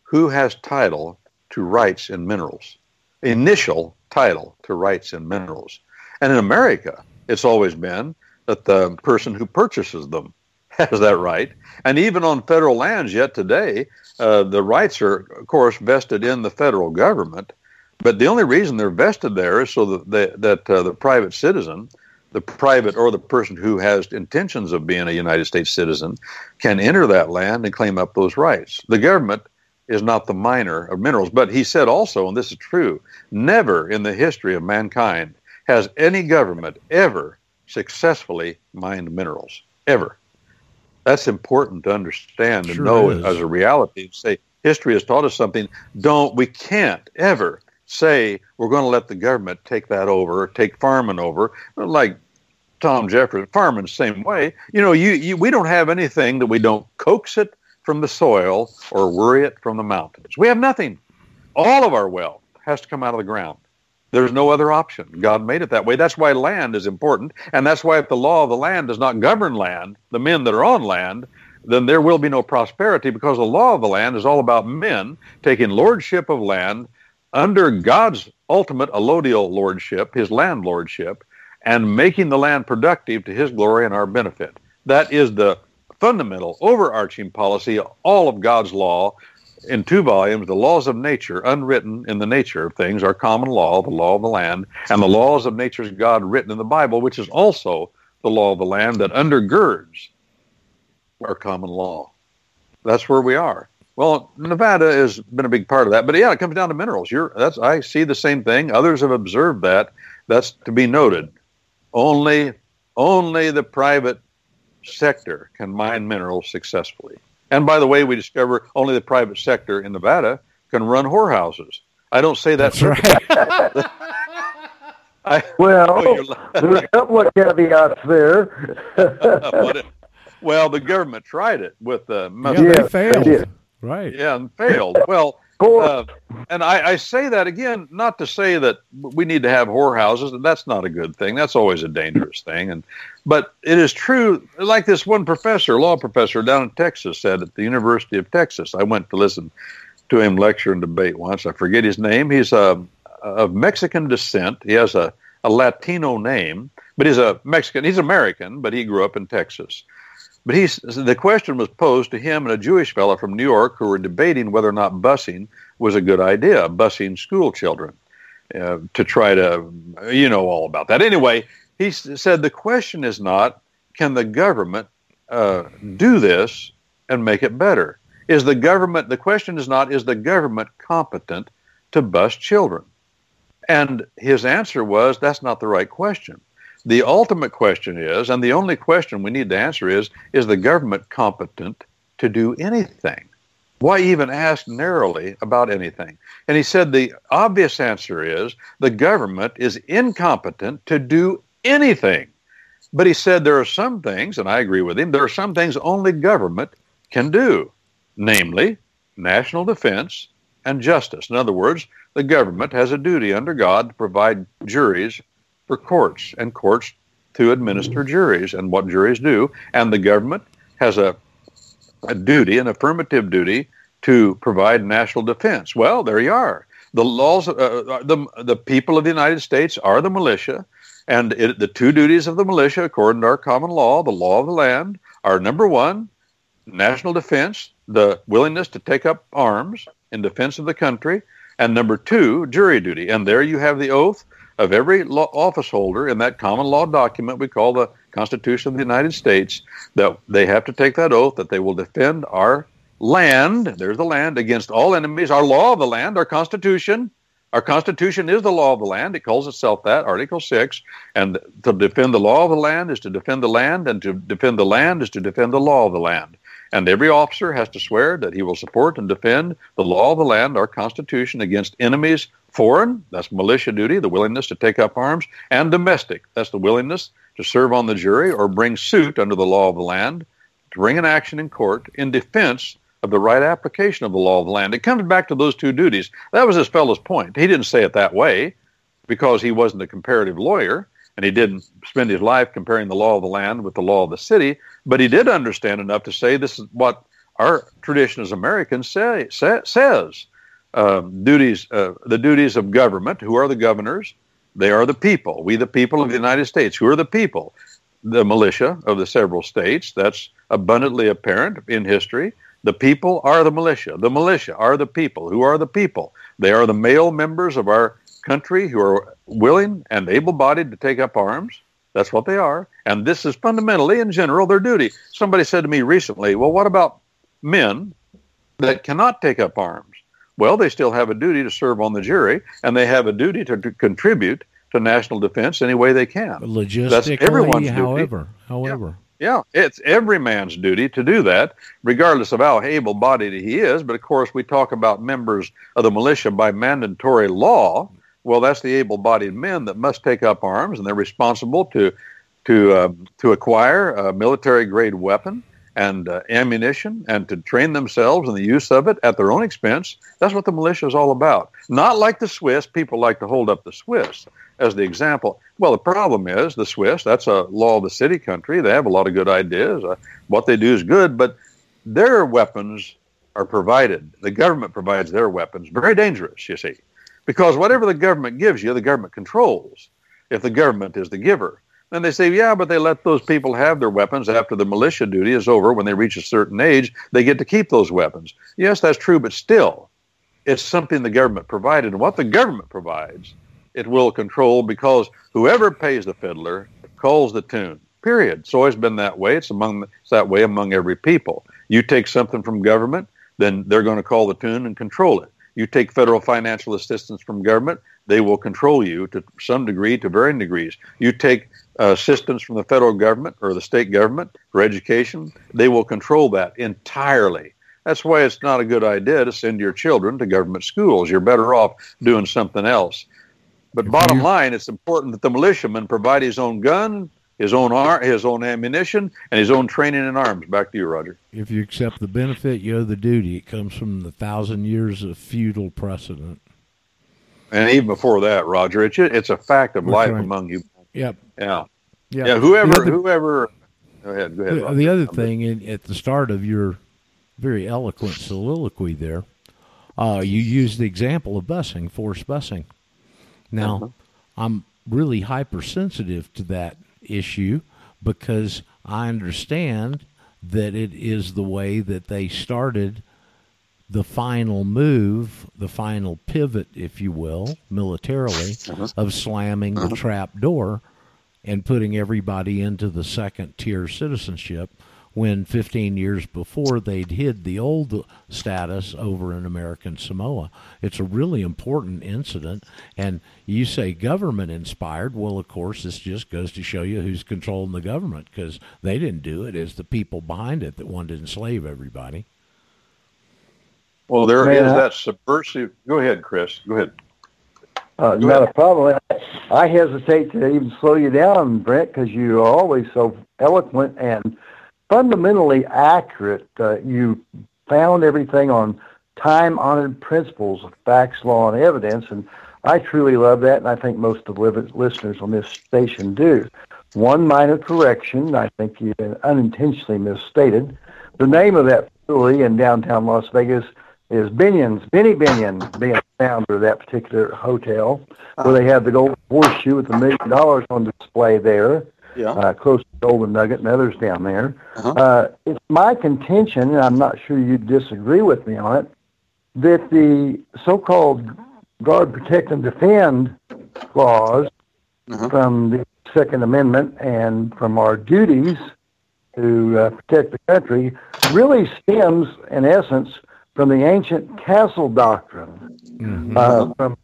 who has title to rights in minerals, initial title to rights in minerals. And in America, it's always been that the person who purchases them has that right. And even on federal lands yet today, uh, the rights are, of course, vested in the federal government. But the only reason they're vested there is so that the, that uh, the private citizen, the private or the person who has intentions of being a United States citizen, can enter that land and claim up those rights. The government is not the miner of minerals. But he said also, and this is true, never in the history of mankind has any government ever successfully mined minerals. Ever. That's important to understand and Sure know is. as a reality. Say history has taught us something. Don't we can't ever say we're going to let the government take that over, or take farming over, like Tom Jefferson, farming the same way. You know, you, you we don't have anything that we don't coax it from the soil or worry it from the mountains. We have nothing. All of our wealth has to come out of the ground. There's no other option. God made it that way. That's why land is important. And that's why if the law of the land does not govern land, the men that are on land, then there will be no prosperity because the law of the land is all about men taking lordship of land under God's ultimate allodial lordship, his land lordship, and making the land productive to his glory and our benefit. That is the fundamental overarching policy all of God's law in two volumes, the laws of nature, unwritten in the nature of things, are common law, the law of the land, and the laws of nature's God written in the Bible, which is also the law of the land that undergirds our common law. That's where we are. Well, Nevada has been a big part of that, but yeah, it comes down to minerals. You're that's I see the same thing. Others have observed that. That's to be noted. Only only the private sector can mine minerals successfully. And by the way, we discover only the private sector in Nevada can run whorehouses. I don't say that. That's right. I, Well, Oh, you're- there's a couple of caveats there. but it- well, the government tried it with uh, yeah, yeah, Yeah, they they failed. did. Right. yeah, and failed. Well, Of course. Uh, and I, I say that again, not to say that we need to have whorehouses. And that's not a good thing. That's always a dangerous thing. And but it is true. Like this one professor, law professor down in Texas, said at the University of Texas. I went to listen to him lecture and debate once. I forget his name. He's a of Mexican descent. He has a, a Latino name, but he's a Mexican. He's American, but he grew up in Texas. But he's, the question was posed to him and a Jewish fellow from New York who were debating whether or not busing was a good idea, busing school children. uh, to try to, you know, all about that. Anyway, he said the question is not can the government uh, do this and make it better? Is the government, the question is not, is the government competent to bust children? And his answer was, that's not the right question. The ultimate question is, and the only question we need to answer is, is the government competent to do anything? Why even ask narrowly about anything? And he said the obvious answer is the government is incompetent to do anything. But he said there are some things, and I agree with him, there are some things only government can do, namely national defense and justice. In other words, the government has a duty under God to provide juries for courts and courts to administer juries and what juries do. And the government has a, a duty, an affirmative duty, to provide national defense. Well, there you are. The laws, uh, uh the, the people of the United States are the militia, and it, the two duties of the militia, according to our common law, the law of the land, are number one, national defense, the willingness to take up arms in defense of the country, and number two, jury duty. And there you have the oath of every law office holder in that common law document we call the Constitution of the United States that they have to take that oath that they will defend our land, there's the land, against all enemies, our law of the land, our Constitution. Our Constitution is the law of the land. It calls itself that, Article 6. And to defend the law of the land is to defend the land, and to defend the land is to defend the law of the land. And every officer has to swear that he will support and defend the law of the land, our Constitution, against enemies, foreign, that's militia duty, the willingness to take up arms, and domestic, that's the willingness to serve on the jury or bring suit under the law of the land, to bring an action in court in defense of the right application of the law of the land. It comes back to those two duties. That was this fellow's point. He didn't say it that way because he wasn't a comparative lawyer and he didn't spend his life comparing the law of the land with the law of the city, but he did understand enough to say this is what our tradition as Americans say, say says. Um, duties, uh, the duties of government. Who are the governors? They are the people. We, the people of the United States. Who are the people? The militia of the several states. That's abundantly apparent in history. The people are the militia. The militia are the people. Who are the people? They are the male members of our country who are willing and able bodied to take up arms. That's what they are. And this is fundamentally, in general, their duty. Somebody said to me recently, well, what about men that cannot take up arms? Well, they still have a duty to serve on the jury, and they have a duty to, to contribute to national defense any way they can. Logistically, That's everyone's however, duty. however. Yeah, it's every man's duty to do that, regardless of how able bodied he is. But of course, we talk about members of the militia by mandatory law. Well, that's the able bodied men that must take up arms, and they're responsible to, to, uh, to acquire a military grade weapon and uh, ammunition and to train themselves in the use of it at their own expense. That's what the militia is all about. Not like the Swiss. People like to hold up the Swiss as the example. Well, the problem is the Swiss, that's a law of the city country. They have a lot of good ideas. Uh, what they do is good, but their weapons are provided. The government provides their weapons. Very dangerous, you see. Because whatever the government gives you, the government controls if the government is the giver. And they say, yeah, but they let those people have their weapons after the militia duty is over. When they reach a certain age, they get to keep those weapons. Yes, that's true, but still, it's something the government provided. And what the government provides it will control because whoever pays the fiddler calls the tune. Period. It's always been that way. It's among it's that way among every people. You take something from government, then they're going to call the tune and control it. You take federal financial assistance from government, they will control you to some degree, to varying degrees. You take uh, assistance from the federal government or the state government for education, they will control that entirely. That's why it's not a good idea to send your children to government schools. You're better off doing something else. But bottom line, it's important that the militiaman provide his own gun, his own ar- his own ammunition, and his own training in arms. Back to you, Roger. If you accept the benefit, you owe the duty. It comes from the thousand years of feudal precedent. And even before that, Roger, it's it's a fact of We're life trying. among you. Yep. Yeah. Yep. Yeah. Whoever, other, whoever. Go ahead. Go ahead. The, the other thing, in, at the start of your very eloquent soliloquy, there, uh, you used the example of busing, forced busing. Now, uh-huh. I'm really hypersensitive to that issue because I understand that it is the way that they started the final move, the final pivot, if you will, militarily, uh-huh. of slamming uh-huh. the trap door and putting everybody into the second tier citizenship when 15 years before they'd hid the old status over in American Samoa. It's a really important incident. And you say government inspired. Well, of course, this just goes to show you who's controlling the government because they didn't do it. It's the people behind it that wanted to enslave everybody. Well, there Man, is that subversive. Go ahead, Chris. Go ahead. Uh, Go not ahead. a problem. I hesitate to even slow you down, Brent, because you are always so eloquent and fundamentally accurate. Uh, you found everything on time-honored principles of facts, law, and evidence, and I truly love that, and I think most of the listeners on this station do. One minor correction, I think you unintentionally misstated. The name of that facility in downtown Las Vegas is Binion's, Benny Binion being the founder of that particular hotel, where they have the gold horseshoe with a million dollars on display there yeah. uh, close to Golden Nugget and others down there. Uh-huh. Uh, it's my contention, and I'm not sure you'd disagree with me on it, that the so-called guard, protect, and defend clause uh-huh. from the Second Amendment and from our duties to uh, protect the country really stems, in essence, from the ancient castle doctrine. Mm-hmm. Uh, from,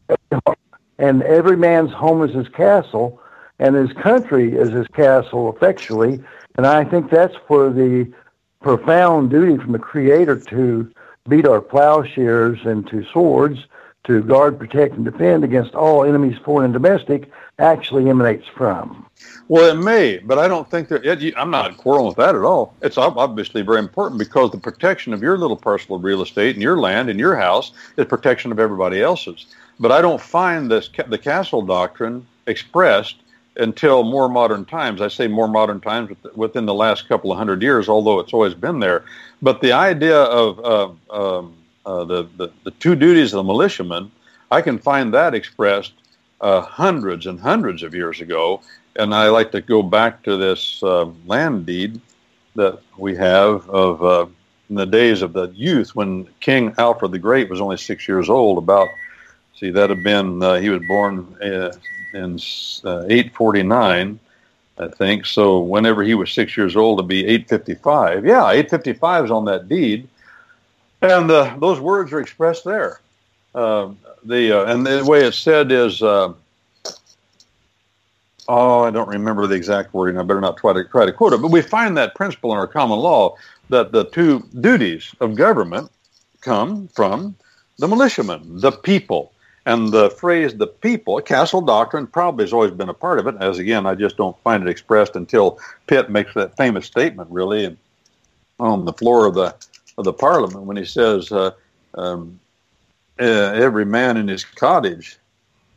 and every man's home is his castle and his country is his castle effectually. And I think that's for the profound duty from the Creator to beat our plowshares into swords, to guard, protect, and defend against all enemies, foreign and domestic, actually emanates from. Well, it may, but I don't think that. I'm not quarreling with that at all. It's obviously very important because the protection of your little parcel of real estate and your land and your house is protection of everybody else's. But I don't find this the castle doctrine expressed until more modern times. I say more modern times within the last couple of hundred years, although it's always been there. But the idea of uh, um, uh, the, the, the two duties of the militiaman, I can find that expressed uh, hundreds and hundreds of years ago. And I like to go back to this uh, land deed that we have of uh, in the days of the youth when King Alfred the Great was only six years old. About see that had been uh, he was born in uh, 849, I think. So whenever he was six years old, to be 855. Yeah, 855 is on that deed, and uh, those words are expressed there. Uh, the and the way it's said is. Uh, oh, I don't remember the exact wording. I better not try to try to quote it. But we find that principle in our common law that the two duties of government come from the militiamen, the people. And the phrase the people, castle doctrine probably has always been a part of it, as again, I just don't find it expressed until Pitt makes that famous statement, really, on the floor of the of the parliament when he says, uh, um, every man in his cottage.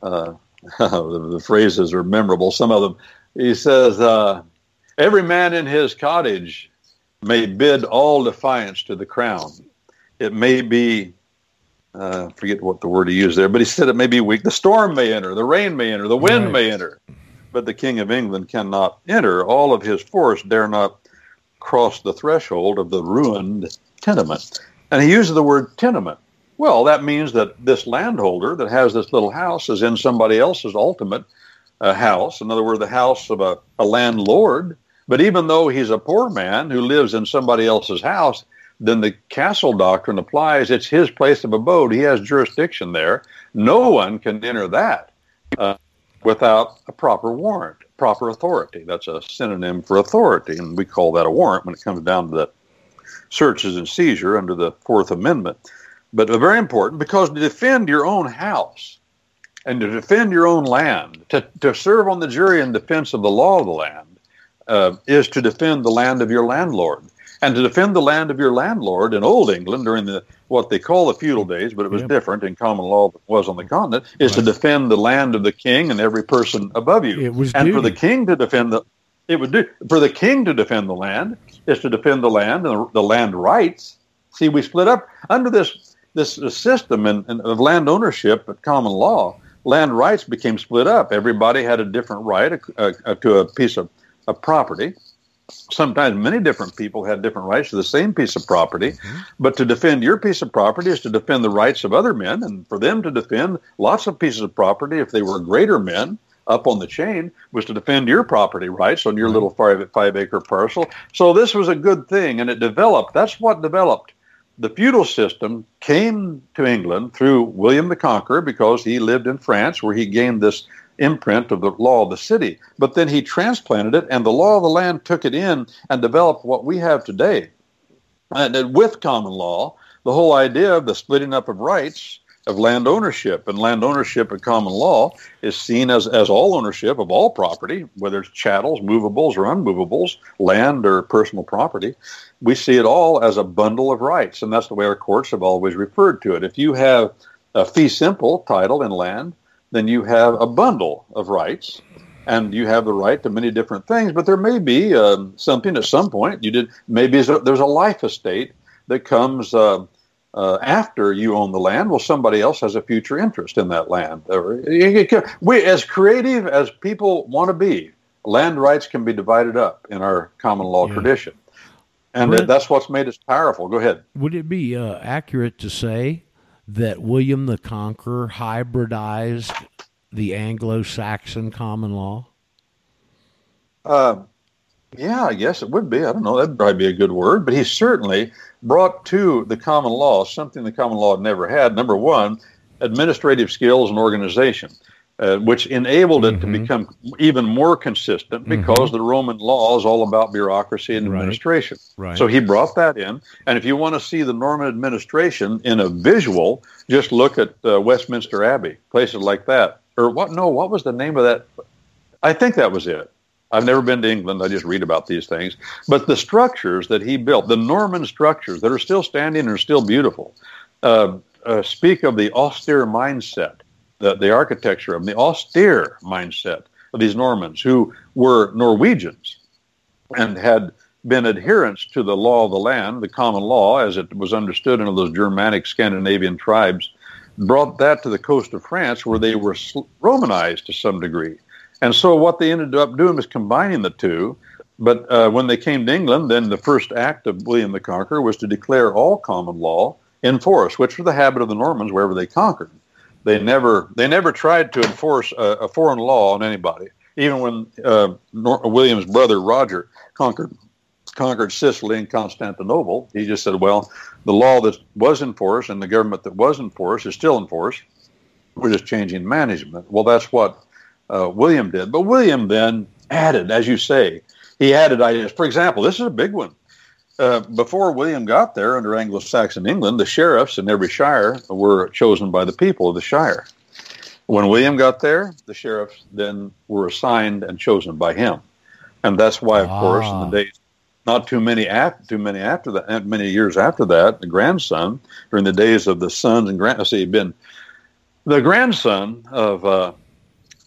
Uh, the, the, phrases are memorable, some of them. He says, uh, every man in his cottage may bid all defiance to the crown. It may be uh, forget what the word he used there, but he said it may be weak. The storm may enter, the rain may enter, the wind right. may enter, but the King of England cannot enter. All of his force dare not cross the threshold of the ruined tenement. And he uses the word tenement. Well, that means that this landholder that has this little house is in somebody else's ultimate uh, house. In other words, the house of a, a landlord. But even though he's a poor man who lives in somebody else's house, then the castle doctrine applies. It's his place of abode. He has jurisdiction there. No one can enter that uh, without a proper warrant, proper authority. That's a synonym for authority, and we call that a warrant when it comes down to the searches and seizure under the Fourth Amendment. But very important because to defend your own house and to defend your own land, to, to serve on the jury in defense of the law of the land, uh, is to defend the land of your landlord and to defend the land of your landlord in old England during the what they call the feudal days, but it was yep. different in common law than it was on the continent, is right. to defend the land of the king and every person above you. It was and duty. for the king to defend the it would do for the king to defend the land is to defend the land and the, the land rights. See, we split up under this this system in, in, of land ownership at common law. Land rights became split up. Everybody had a different right uh, uh, to a piece of, of property sometimes many different people had different rights to the same piece of property. Mm-hmm. But to defend your piece of property is to defend the rights of other men, and for them to defend lots of pieces of property if they were greater men up on the chain was to defend your property rights on your little five, five acre parcel. So this was a good thing, and it developed. That's what developed. The feudal system came to England through William the Conqueror because he lived in France, where he gained this imprint of the law of the city. But then he transplanted it, and the law of the land took it in and developed what we have today. And with common law, the whole idea of the splitting up of rights of land ownership. And land ownership in common law is seen as, as all ownership of all property, whether it's chattels, movables, or unmovables, land or personal property. We see it all as a bundle of rights, and that's the way our courts have always referred to it. If you have a fee simple title in land, then you have a bundle of rights and you have the right to many different things. But there may be uh, something at some point you did. Maybe there's a life estate that comes uh, uh, after you own the land. Well, somebody else has a future interest in that land. We, as creative as people want to be, land rights can be divided up in our common law yeah. tradition, and Brent, that's what's made us powerful. Go ahead. Would it be uh, accurate to say that William the Conqueror hybridized the Anglo-Saxon common law? Uh, yeah, I guess it would be. I don't know. That'd probably be a good word. But he certainly brought to the common law something the common law never had. Number one, administrative skills and organization. Uh, which enabled it mm-hmm. to become even more consistent mm-hmm. because mm-hmm. the Roman law is all about bureaucracy and administration. Right. So he brought that in. And if you want to see the Norman administration in a visual, just look at uh, Westminster Abbey, places like that. Or what? No, what was the name of that? I think that was it. I've never been to England. I just read about these things. But the structures that he built, the Norman structures that are still standing and are still beautiful, uh, uh speak of the austere mindset the, the architecture of the austere mindset of these Normans who were Norwegians and had been adherents to the law of the land, the common law, as it was understood in those Germanic Scandinavian tribes, brought that to the coast of France where they were Romanized to some degree. And so what they ended up doing was combining the two. But uh, when they came to England, then the first act of William the Conqueror was to declare all common law in force, which was the habit of the Normans wherever they conquered. They never they never tried to enforce a, a foreign law on anybody. Even when uh, William's brother Roger conquered conquered Sicily and Constantinople, he just said, "Well, the law that was in force and the government that was in force is still in force. We're just changing management." Well, that's what uh, William did. But William then added, as you say, he added ideas. For example, this is a big one. Uh, before William got there under Anglo-Saxon England, the sheriffs in every shire were chosen by the people of the shire. When William got there, the sheriffs then were assigned and chosen by him, and that's why, of ah. course, in the ah. days not too many after too many after that, many years after that, the grandson during the days of the sons and grand, see, been the grandson of uh,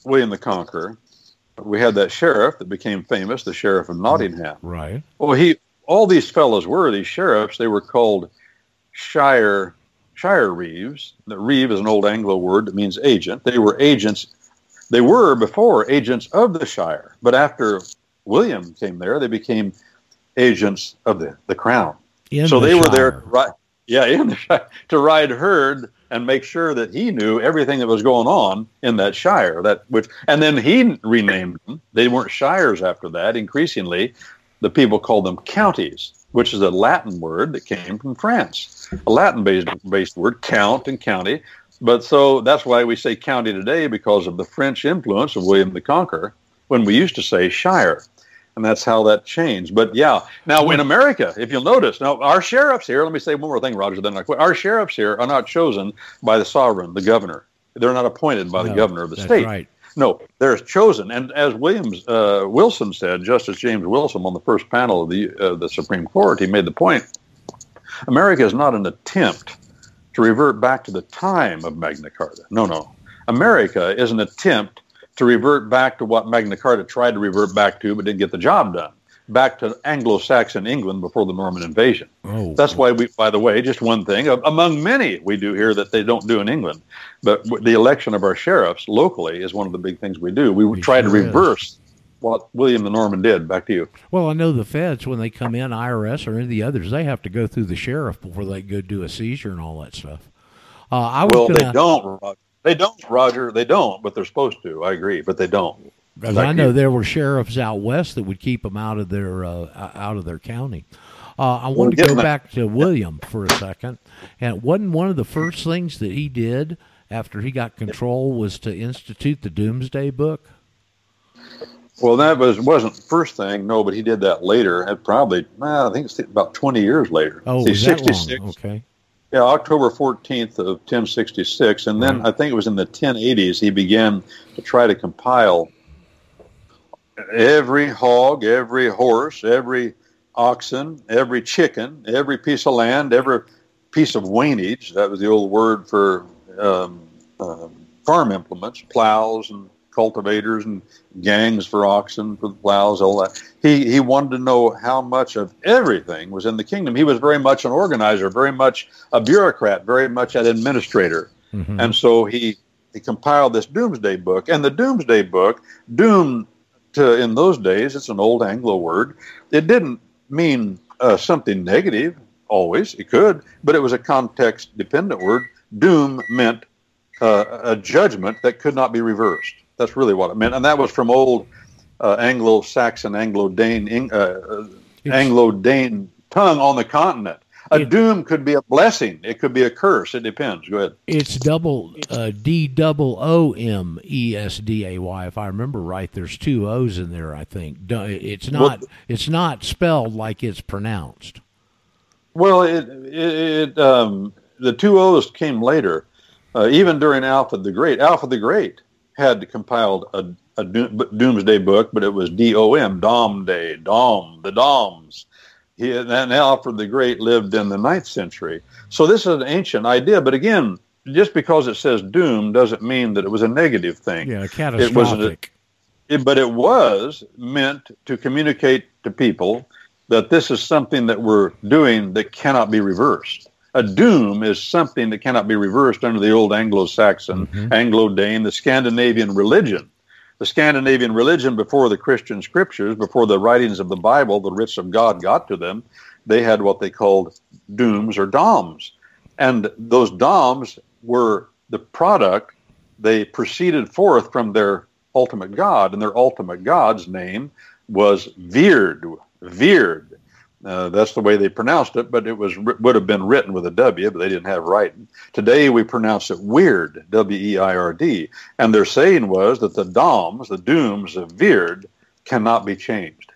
William the Conqueror. We had that sheriff that became famous, the sheriff of Nottingham. Right. Well, he all these fellows were these sheriffs. They were called shire shire reeves. The reeve is an old Anglo word that means agent. They were agents. They were before agents of the shire, but after William came there, they became agents of the, the crown. In so the they shire. were there, right? Yeah, in the shire, to ride herd and make sure that he knew everything that was going on in that shire. That which, and then he renamed them. They weren't shires after that. Increasingly, the people called them counties, which is a Latin word that came from France, a Latin-based based word, count and county. But so that's why we say county today because of the French influence of William the Conqueror, when we used to say shire. And that's how that changed. But yeah, now in America, if you'll notice, now our sheriffs here, let me say one more thing, Roger, then I quit. Our sheriffs here are not chosen by the sovereign, the governor. They're not appointed by the governor of the state. Right. No, they're chosen. And as Williams uh, Wilson said, Justice James Wilson on the first panel of the uh, the Supreme Court, he made the point: America is not an attempt to revert back to the time of Magna Carta. No, no. America is an attempt to revert back to what Magna Carta tried to revert back to, but didn't get the job done back to Anglo-Saxon England before the Norman invasion. Oh. That's why we, by the way, just one thing among many we do here that they don't do in England, but the election of our sheriffs locally is one of the big things we do. We, we try sure to reverse. Is. what William the Norman did. Back to you. Well, I know the feds when they come in, IRS or any of the others, they have to go through the sheriff before they go do a seizure and all that stuff. Uh, I was well, gonna, they don't. Roger. They don't, Roger. They don't, but they're supposed to. I agree, but they don't. Because I know you. there were sheriffs out west that would keep them out of their uh, out of their county. Uh, I wanted to go back to William for a second, and wasn't one of the first things that he did after he got control was to institute the Doomsday Book. Well, that was wasn't the first thing. No, but he did that later. Probably, well, I think it's about twenty years later. Oh, See, sixty six. Okay. Yeah, October 14th of 1066. And then right. I think it was in the 1080s he began to try to compile every hog, every horse, every oxen, every chicken, every piece of land, every piece of wainage. That was the old word for um, uh, farm implements, plows and cultivators and gangs for oxen, for the plows, all that. He he wanted to know how much of everything was in the kingdom. He was very much an organizer, very much a bureaucrat, very much an administrator, mm-hmm. and so he he compiled this Doomsday Book. And the Doomsday Book, doom to in those days, it's an old Anglo word. It didn't mean uh, something negative always. It could, but it was a context dependent word. Doom meant uh, a judgment that could not be reversed. That's really what it meant, and that was from old uh, Anglo-Saxon, Anglo-Dane, uh, uh Anglo-Dane tongue on the continent. A it, doom could be a blessing. It could be a curse. It depends. Go ahead. It's double uh, D double O M E S D A Y. If I remember right, there's two O's in there. I think it's not. Well, it's not spelled like it's pronounced. Well, it it, it um, the two O's came later. Uh, even during Alfred the Great, Alfred the Great had compiled a, a doomsday book, but it was D O M, Dom Day, Dom, the Doms. He, and Alfred the Great lived in the ninth century. So this is an ancient idea, but again, just because it says doom doesn't mean that it was a negative thing. Yeah, catastrophic. It was it, but it was meant to communicate to people that this is something that we're doing that cannot be reversed. A doom is something that cannot be reversed under the old Anglo-Saxon, mm-hmm. Anglo-Dane, the Scandinavian religion the Scandinavian religion before the Christian scriptures, before the writings of the Bible, the writs of God got to them, they had what they called dooms or doms. And those doms were the product, they proceeded forth from their ultimate God, and their ultimate God's name was Veerd. Veerd. Uh, that's the way they pronounced it, but it was would have been written with a W, but they didn't have writing. Today we pronounce it weird, W-E-I-R-D, and their saying was that the doms, the dooms of Veerd, cannot be changed.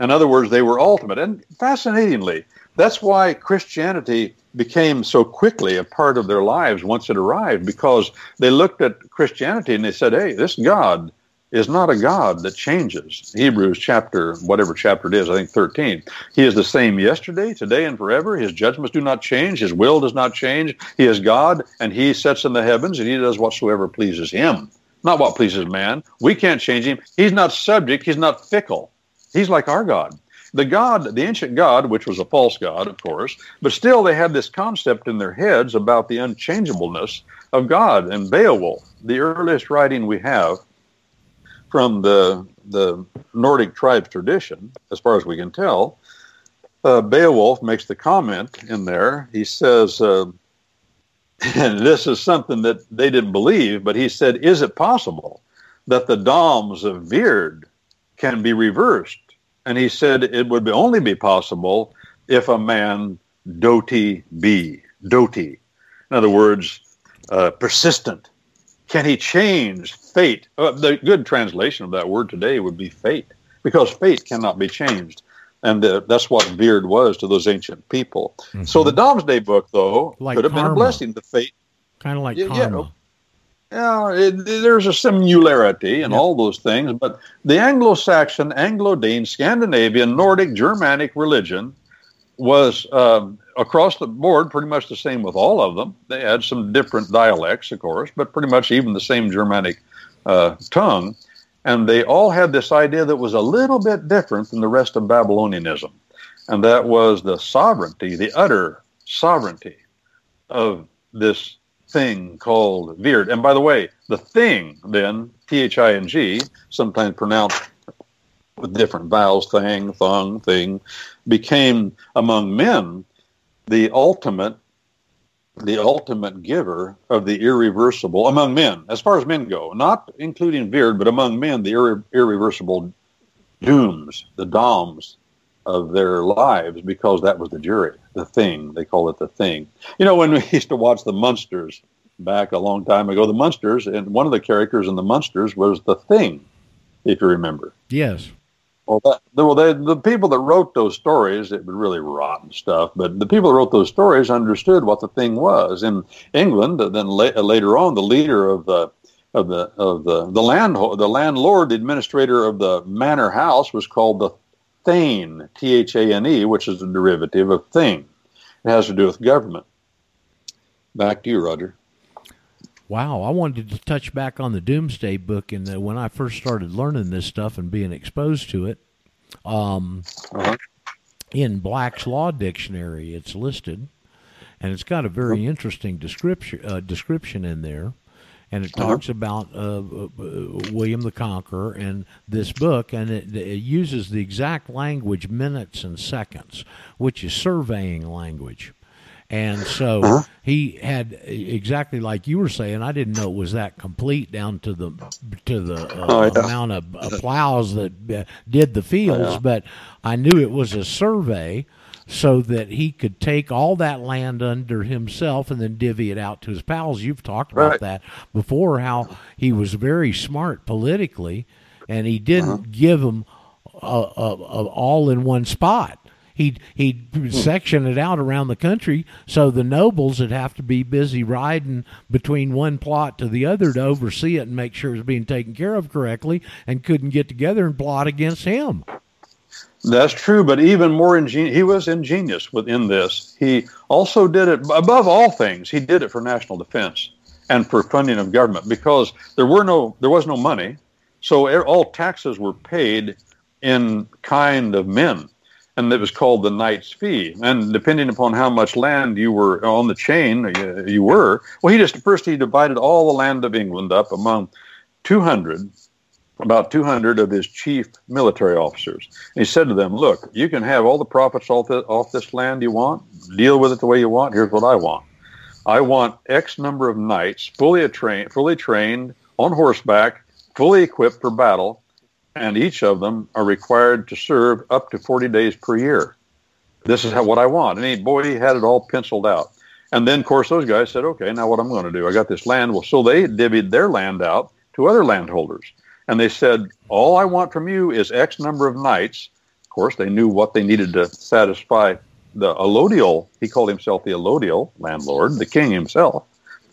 In other words, they were ultimate. And fascinatingly, that's why Christianity became so quickly a part of their lives once it arrived, because they looked at Christianity and they said, "Hey, this God." Is not a God that changes. Hebrews chapter, whatever chapter it is, I think 13. He is the same yesterday, today, and forever. His judgments do not change. His will does not change. He is God, and he sits in the heavens, and he does whatsoever pleases him, not what pleases man. We can't change him. He's not subject. He's not fickle. He's like our God. The God, the ancient God, which was a false God, of course, but still they had this concept in their heads about the unchangeableness of God. And Beowulf, the earliest writing we have, from the the Nordic tribes tradition, as far as we can tell, uh, Beowulf makes the comment in there. He says, uh, and this is something that they didn't believe, but he said, "Is it possible that the doms of Veerd can be reversed?" And he said it would only be possible if a man doti be doti. In other words, uh, persistent, can he change fate? Uh, the good translation of that word today would be fate, because fate cannot be changed. And uh, that's what Veerd was to those ancient people. Mm-hmm. So the Domesday book, though, like could have karma. been a blessing to fate. Kind of like yeah, karma. Yeah, it, there's a similarity in yep. all those things, but the Anglo-Saxon, Anglo-Dane, Scandinavian, Nordic, Germanic religion was um, across the board pretty much the same with all of them. They had some different dialects, of course, but pretty much even the same Germanic uh, tongue. And they all had this idea that was a little bit different than the rest of Babylonianism. And that was the sovereignty, the utter sovereignty of this thing called Veerd. And by the way, the thing then, T H I N G, sometimes pronounced with different vowels, thing, thong, thing, became among men the ultimate the ultimate giver of the irreversible among men, as far as men go, not including Veerd, but among men, the irre- irreversible dooms, the doms of their lives, because that was the jury, the thing. They call it the thing. You know, when we used to watch the Munsters back a long time ago, the Munsters, and one of the characters in the Munsters was the thing, if you remember. Yes. Well, that, well, they, the people that wrote those stories, it was really rotten stuff. But the people that wrote those stories understood what the thing was. In England, uh, then la- later on, the leader of the of the of the the land the landlord, the administrator of the manor house, was called the Thane, T H A N E, which is a derivative of thing. It has to do with government. Back to you, Roger. Wow, I wanted to touch back on the Doomsday Book, and uh, when I first started learning this stuff and being exposed to it, um, uh-huh. in Black's Law Dictionary, it's listed, and it's got a very uh-huh. interesting description uh, description in there, and it uh-huh. talks about uh, uh, William the Conqueror and this book, and it, it uses the exact language minutes and seconds, which is surveying language. And so uh-huh. he had exactly like you were saying. I didn't know it was that complete down to the to the uh, oh, yeah. amount of uh, plows that uh, did the fields, yeah. but I knew it was a survey so that he could take all that land under himself and then divvy it out to his pals. You've talked about right. that before, how he was very smart politically, and he didn't uh-huh. give them uh, all in one spot he'd he'd section it out around the country so the nobles would have to be busy riding between one plot to the other to oversee it and make sure it was being taken care of correctly and couldn't get together and plot against him. That's true, but even more ingenious, he was ingenious within this. He also did it above all things. He did it for national defense and for funding of government because there were no there was no money, so all taxes were paid in kind of men and it was called the knight's fee. And depending upon how much land you were on the chain you, you were, well, he just first he divided all the land of England up among 200, about 200 of his chief military officers. And he said to them, "Look, you can have all the profits off, the, off this land you want. Deal with it the way you want. Here's what I want. I want X number of knights, fully trained, fully trained on horseback, fully equipped for battle." And each of them are required to serve up to 40 days per year. This is how, what I want. And he, boy, he had it all penciled out. And then, of course, those guys said, okay, now what I'm going to do? I got this land. Well, so they divvied their land out to other landholders. And they said, all I want from you is X number of knights. Of course, they knew what they needed to satisfy the allodial. He called himself the allodial landlord, the king himself,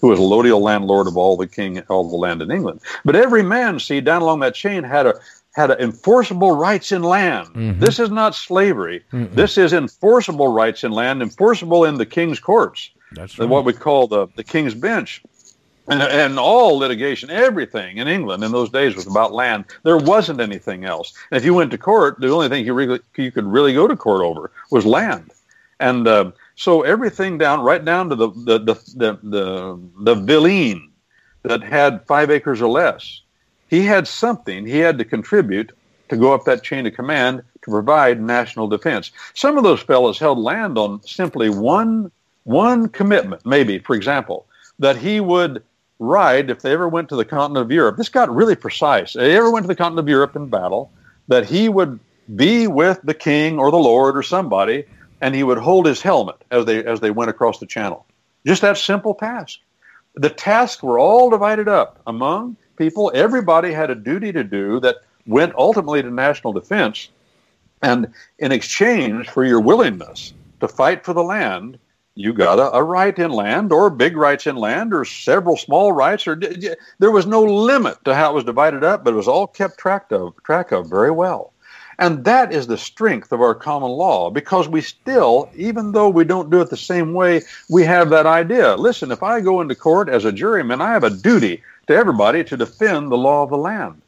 who was allodial landlord of all the king, all the land in England. But every man, see, down along that chain had a had enforceable rights in land. Mm-hmm. This is not slavery. Mm-hmm. This is enforceable rights in land, enforceable in the king's courts. That's right. what we call the, the king's bench. And, and, all litigation, everything in England in those days was about land. There wasn't anything else. And if you went to court, the only thing you, really, you could really go to court over was land. And uh, so everything down, right down to the the the the, the, the villein that had five acres or less, he had something he had to contribute to go up that chain of command to provide national defense. Some of those fellows held land on simply one one commitment, maybe, for example, that he would ride if they ever went to the continent of Europe. This got really precise. If they ever went to the continent of Europe in battle, that he would be with the king or the lord or somebody, and he would hold his helmet as they as they went across the channel. Just that simple task. The tasks were all divided up among people, everybody had a duty to do that went ultimately to national defense. And in exchange for your willingness to fight for the land, you got a, a, right in land or big rights in land or several small rights or there was no limit to how it was divided up but it was all kept track of track of very well and that is the strength of our common law because we still even though we don't do it the same way we have that idea listen if i go into court as a juryman i have a duty to everybody to defend the law of the land.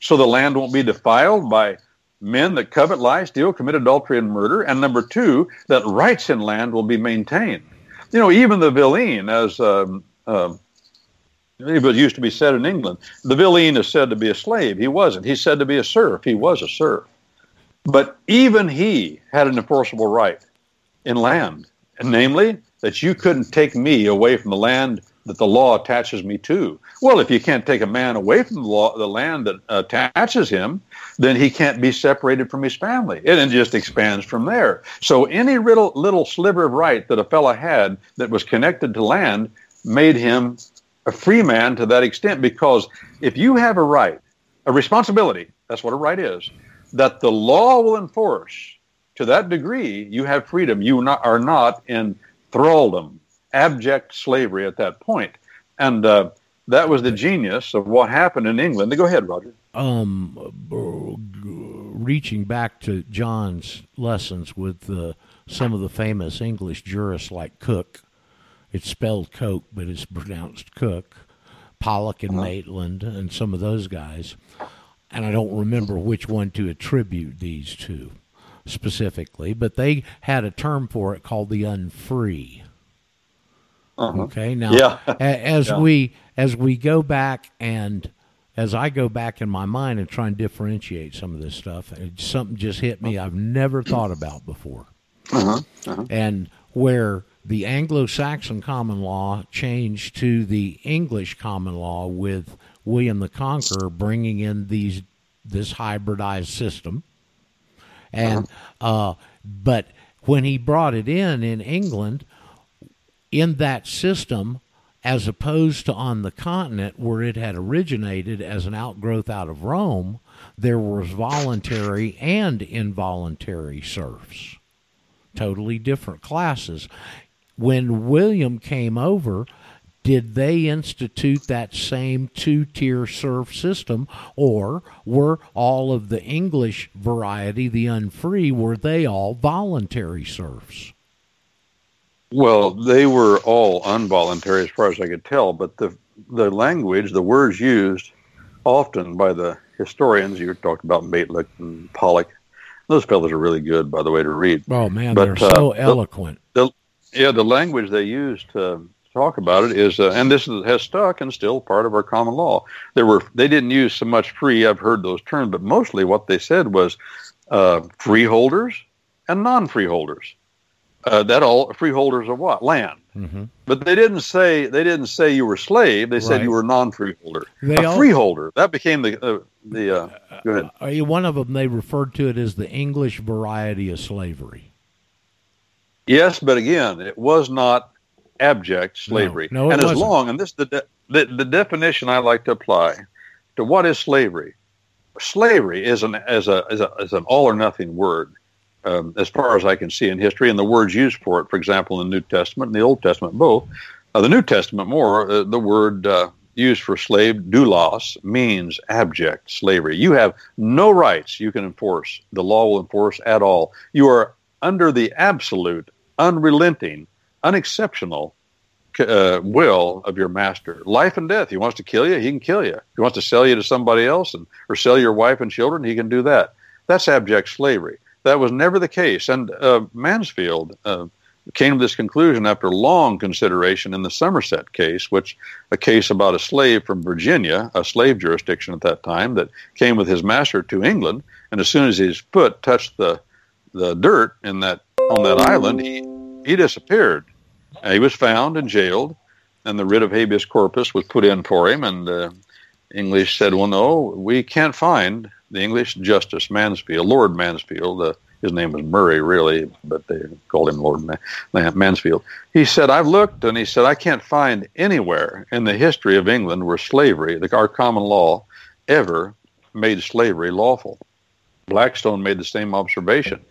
So the land won't be defiled by men that covet, lie, steal, commit adultery, and murder. And number two, that rights in land will be maintained. You know, even the villein, as um, uh, It was used to be said in England. The villein is said to be a slave. He wasn't. He's said to be a serf. He was a serf. But even he had an enforceable right in land, and namely that you couldn't take me away from the land that the law attaches me to. Well, if you can't take a man away from the, law, the land that attaches him, then he can't be separated from his family. And it just expands from there. So any little, little sliver of right that a fellow had that was connected to land made him a free man to that extent because if you have a right, a responsibility, that's what a right is, that the law will enforce to that degree, you have freedom. You not, are not in thraldom, abject slavery at that point. And uh, that was the genius of what happened in England. Go ahead, Roger. Um, reaching back to John's lessons with uh, some of the famous English jurists like Coke, it's spelled Coke, but it's pronounced Cook, Pollock and uh-huh. Maitland, and some of those guys. And I don't remember which one to attribute these to specifically, but they had a term for it called the unfree. Uh-huh. Okay, now yeah. as yeah. we as we go back and as I go back in my mind and try and differentiate some of this stuff, something just hit me I've never thought about before. Uh-huh. Uh-huh. And where the Anglo-Saxon common law changed to the English common law with William the Conqueror bringing in these this hybridized system. And uh, but when he brought it in in England, in that system, as opposed to on the continent where it had originated as an outgrowth out of Rome, there was voluntary and involuntary serfs, totally different classes. When William came over, did they institute that same two tier serf system, or were all of the English variety, the unfree, were they all voluntary serfs? Well, they were all involuntary as far as I could tell, but the the language, the words used often by the historians, you talked about Maitland and Pollock, those fellows are really good, by the way, to read. Oh man, but, they're so uh, eloquent. The, the, yeah, the language they used to talk about it is, uh, and this is, has stuck and still part of our common law. There were they didn't use so much free. I've heard those terms, but mostly what they said was uh, freeholders and non-freeholders. Uh, that all freeholders of what land? Mm-hmm. But they didn't say they didn't say you were slave. They right. said you were non-freeholder. They a all, freeholder that became the uh, the. Uh, go ahead. Uh, one of them they referred to it as the English variety of slavery. Yes, but again, it was not abject slavery. No, no and as wasn't. long, and this the, de- the the definition I like to apply to what is slavery. Slavery is an as a as, a, as an all or nothing word, um, as far as I can see in history, and the words used for it, for example, in the New Testament and the Old Testament both. Uh, the New Testament more, uh, the word uh, used for slave, doulos, means abject slavery. You have no rights you can enforce. The law will enforce at all. You are under the absolute, unrelenting unexceptional uh, will of your master. Life and death. He wants to kill you, he can kill you. He wants to sell you to somebody else and or sell your wife and children, he can do that. That's abject slavery. That was never the case. And uh, Mansfield uh, came to this conclusion after long consideration in the Somerset case, which a case about a slave from Virginia, a slave jurisdiction at that time, that came with his master to England, and as soon as his foot touched the the dirt in that on that island, he he disappeared. Uh, he was found and jailed, and the writ of habeas corpus was put in for him. And uh, English said, "Well, no, we can't find the English Justice Mansfield, Lord Mansfield. Uh, his name was Murray, really, but they called him Lord Mansfield. He said, I've looked, and he said, I can't find anywhere in the history of England where slavery, our common law, ever made slavery lawful. Blackstone made the same observation.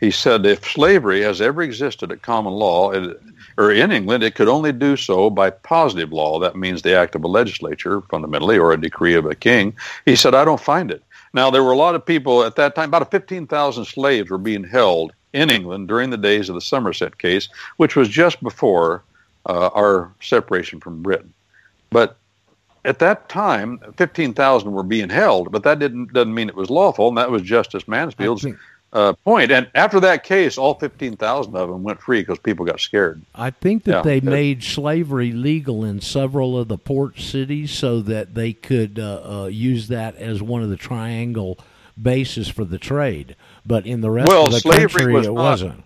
He said if slavery has ever existed at common law it, or in England, it could only do so by positive law. That means the act of a legislature, fundamentally, or a decree of a king. He said, I don't find it. Now, there were a lot of people at that time, about 15,000 slaves were being held in England during the days of the Somerset case, which was just before uh, our separation from Britain. But at that time, 15,000 were being held, but that didn't doesn't mean it was lawful, and that was Justice Mansfield's uh, point. And after that case, all 15,000 of them went free because people got scared. I think that Yeah. they made slavery legal in several of the port cities so that they could uh, uh, use that as one of the triangle bases for the trade. But in the rest Well, of the slavery country, was it not- wasn't.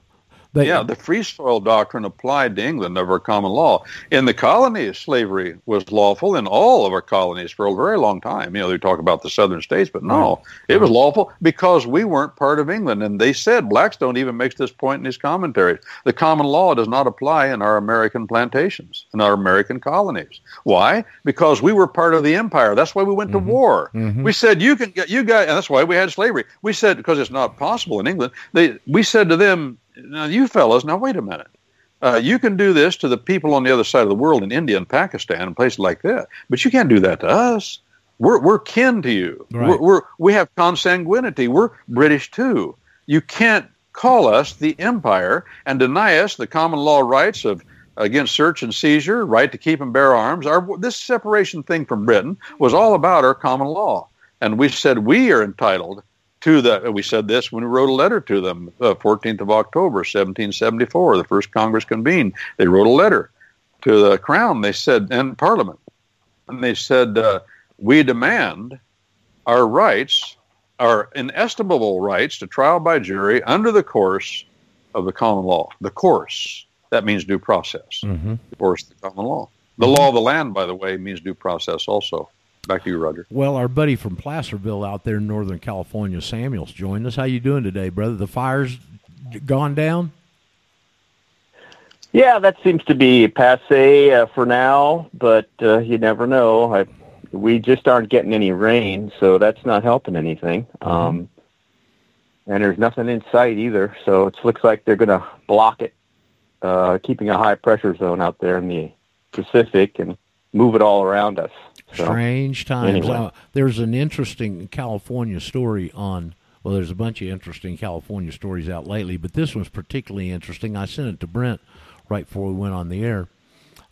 They, yeah, the free soil doctrine applied to England of our common law. In the colonies, slavery was lawful in all of our colonies for a very long time. You know, they talk about the southern states, but no, it was lawful because we weren't part of England. And they said, Blackstone even makes this point in his commentaries. The common law does not apply in our American plantations, in our American colonies. Why? Because we were part of the empire. That's why we went to mm-hmm. war. Mm-hmm. We said, you can get, you guys, and that's why we had slavery. We said, because it's not possible in England, they, we said to them, now you fellas, now wait a minute. Uh, you can do this to the people on the other side of the world in India and Pakistan and places like that, but you can't do that to us. We're we're kin to you. Right. We're, we're we have consanguinity. We're British too. You can't call us the empire and deny us the common law rights of against search and seizure, right to keep and bear arms. Our this separation thing from Britain was all about our common law, and we said we are entitled to the. We said this when we wrote a letter to them, uh, 14th of October, 1774. The first Congress convened. They wrote a letter to the Crown. They said and Parliament, and they said uh, we demand our rights, our inestimable rights to trial by jury under the course of the common law. The course that means due process. Mhm. The course of the common law. The law of the land, by the way, means due process also. Back to you, Roger. Well, our buddy from Placerville out there in Northern California, Samuel's joined us. How you doing today, brother? The fire's gone down? Yeah, that seems to be passe uh, for now, but uh, you never know. I, we just aren't getting any rain, so that's not helping anything. Um, and there's nothing in sight either, so it looks like they're going to block it, uh, keeping a high pressure zone out there in the Pacific and move it all around us. So, Strange times. anyway. Uh, there's an interesting California story on. Well, there's a bunch of interesting California stories out lately, but this one's particularly interesting. I sent it to Brent right before we went on the air.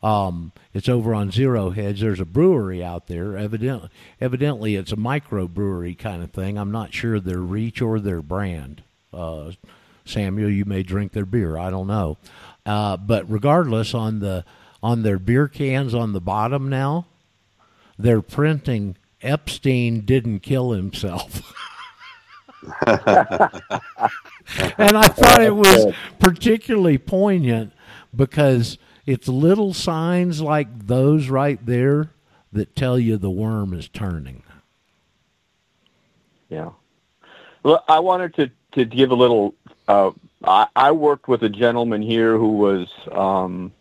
Um, it's over on Zero Hedge. There's a brewery out there. Evidently, evidently, it's a micro brewery kind of thing. I'm not sure their reach or their brand. Uh, Samuel, you may drink their beer. I don't know, uh, but regardless, on the on their beer cans on the bottom now, they're printing Epstein didn't kill himself. and I thought it was particularly poignant because it's little signs like those right there that tell you the worm is turning. Yeah. Well, I wanted to, to give a little. Uh, I, I worked with a gentleman here who was. Um,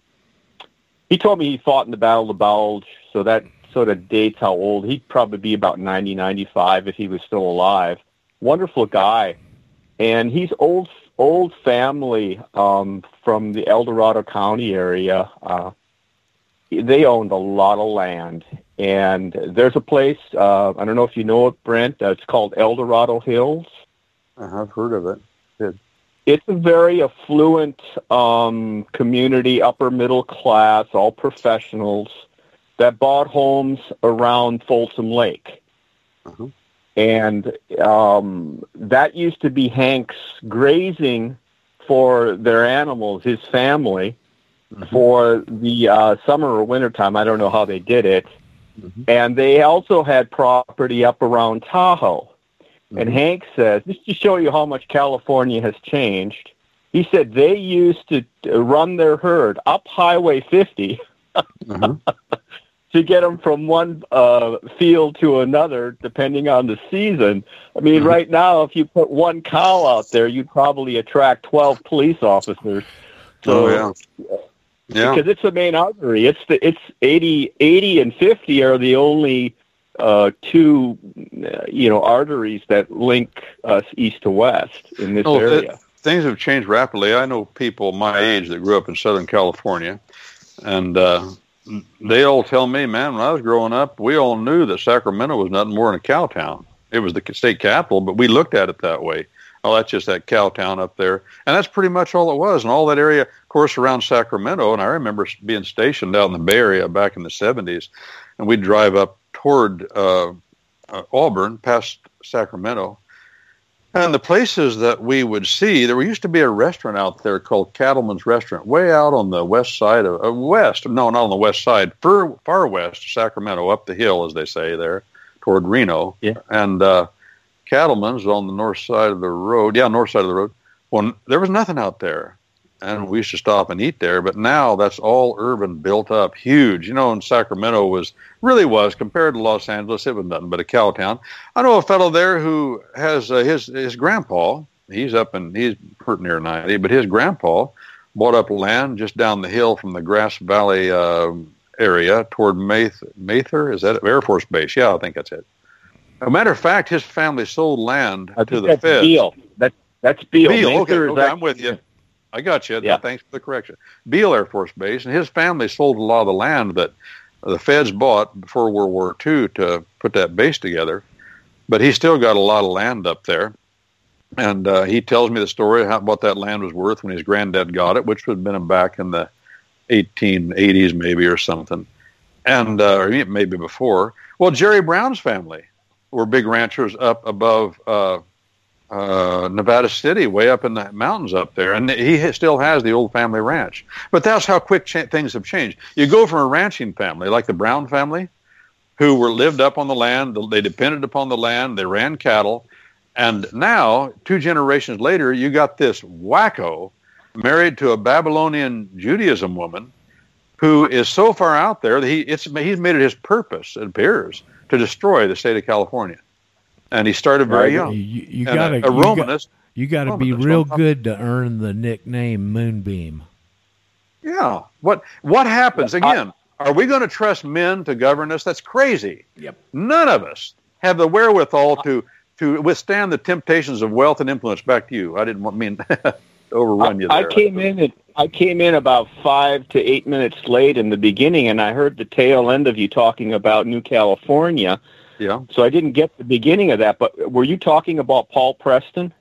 he told me he fought in the Battle of the Bulge, so that sort of dates how old. He'd probably be about 90, 95 if he was still alive. Wonderful guy, and he's old old family um, from the El Dorado County area. Uh, they owned a lot of land, and there's a place. Uh, I don't know if you know it, Brent. Uh, it's called El Dorado Hills. I've heard of it. It's a very affluent um, community, upper middle class, all professionals that bought homes around Folsom Lake. Uh-huh. And um, that used to be Hank's grazing for their animals, his family, for the uh, summer or winter time. I don't know how they did it. And they also had property up around Tahoe. And Hank says, just to show you how much California has changed, he said they used to run their herd up Highway 50 Uh-huh. to get them from one uh, field to another, depending on the season. I mean, Mhm. right now, if you put one cow out there, you'd probably attract 12 police officers. So, oh yeah. Yeah. because it's the main artery. It's the it's 80, 80 and fifty are the only uh, two you know arteries that link us east to west in this Oh, area. things have changed rapidly. I know people my age that grew up in Southern California, and uh, they all tell me, man, when I was growing up, we all knew that Sacramento was nothing more than a cow town. It was the state capital, but we looked at it that way. Oh, that's just that cow town up there, and that's pretty much all it was. And all that area, of course, around Sacramento. And I remember being stationed out in the Bay Area back in the '70s, and we'd drive up toward uh, uh, Auburn, past Sacramento, And the places that we would see, there used to be a restaurant out there called Cattleman's Restaurant, way out on the west side of uh, west. No, not on the west side, far, far west, Sacramento, up the hill, as they say there, toward Reno. Yeah. And uh, Cattleman's on the north side of the road. Yeah, north side of the road. Well, there was nothing out there and we used to stop and eat there. But now that's all urban, built up, huge. You know, and Sacramento was really was compared to Los Angeles. It was nothing but a cow town. I know a fellow there who has uh, his his grandpa. He's up and he's pretty near ninety, but his grandpa bought up land just down the hill from the Grass Valley uh, area toward Math- Mather. Is that Air Force Base? Yeah, I think that's it. As a matter of fact, his family sold land to the that's feds. Beale. That, that's Beale. Beale, okay, okay, I'm with you. I got you. Yeah. Thanks for the correction. Beale Air Force Base, and his family sold a lot of the land that the feds bought before World War II to put that base together. But he still got a lot of land up there. And uh, he tells me the story how what that land was worth when his granddad got it, which would have been back in the 1880s maybe or something, and uh, or maybe before. Well, Jerry Brown's family were big ranchers up above uh, uh, Nevada City, way up in the mountains up there, and he still has the old family ranch. But that's how quick cha- things have changed. You go from a ranching family like the Brown family, who were lived up on the land, they depended upon the land, they ran cattle, and now two generations later, you got this wacko married to a Babylonian Judaism woman who is so far out there that he it's he's made it his purpose, it appears, to destroy the state of California. And he started very young. You, you, you gotta a, a you got- Romanist. You got to be real good to earn the nickname Moonbeam. Yeah. What what happens again? Are we going to trust men to govern us? That's crazy. Yep. None of us have the wherewithal to to withstand the temptations of wealth and influence. Back to you. I didn't want mean to overrun you there. I came in and I came in about five to eight minutes late in the beginning, and I heard the tail end of you talking about New California. Yeah. So I didn't get the beginning of that. But were you talking about Paul Preston?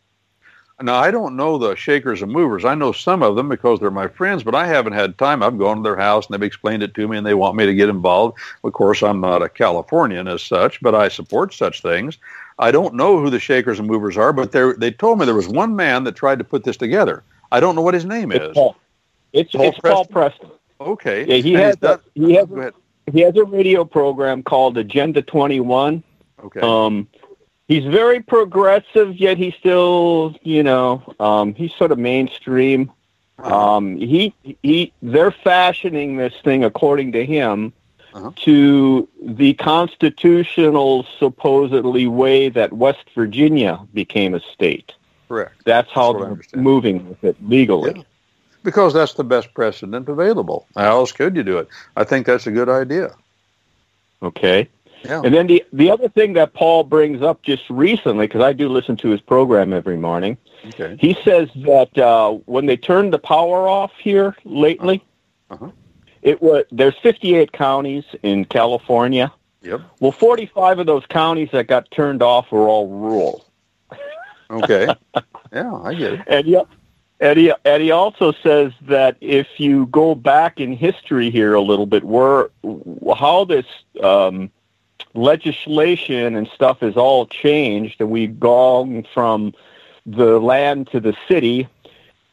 Now I don't know the shakers and movers. I know some of them because they're my friends, but I haven't had time. I've gone to their house and they've explained it to me, and they want me to get involved. Of course, I'm not a Californian as such, but I support such things. I don't know who the shakers and movers are, but they they told me there was one man that tried to put this together. I don't know what his name It's is. Paul. It's Paul it's Paul Preston. Okay. Yeah, he And has a, he has Go ahead. He has a radio program called Agenda Twenty One. Okay. Um, he's very progressive, yet he's still, you know, um, he's sort of mainstream. Uh-huh. Um, he he they're fashioning this thing according to him Uh-huh. to the constitutional supposedly way that West Virginia became a state. Correct. That's how That's they're moving with it legally. Yeah. Because that's the best precedent available. How else could you do it? I think that's a good idea. Okay. Yeah. And then the the other thing that Paul brings up just recently, because I do listen to his program every morning, Okay. he says that uh, when they turned the power off here lately, Uh-huh. it was there's 58 counties in California. Yep. Well, 45 of those counties that got turned off were all rural. Okay. yeah, I get it. And he, and he also says that if you go back in history here a little bit, where how this um, legislation and stuff has all changed, and we've gone from the land to the city,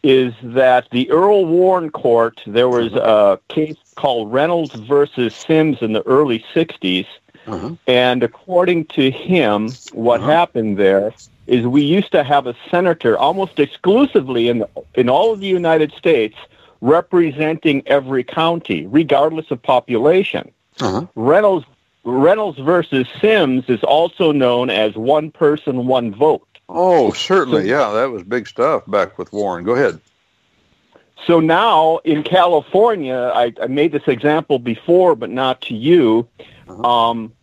is that the Earl Warren Court, there was a case called Reynolds versus Sims in the early 60s, Uh-huh. and according to him, what Uh-huh. happened there is we used to have a senator almost exclusively in in all of the United States representing every county, regardless of population. Uh-huh. Reynolds Reynolds versus Sims is also known as one person, one vote. Oh, certainly. Yeah, that was big stuff back with Warren. Go ahead. So now in California, I, I made this example before, but not to you. Uh-huh. Um,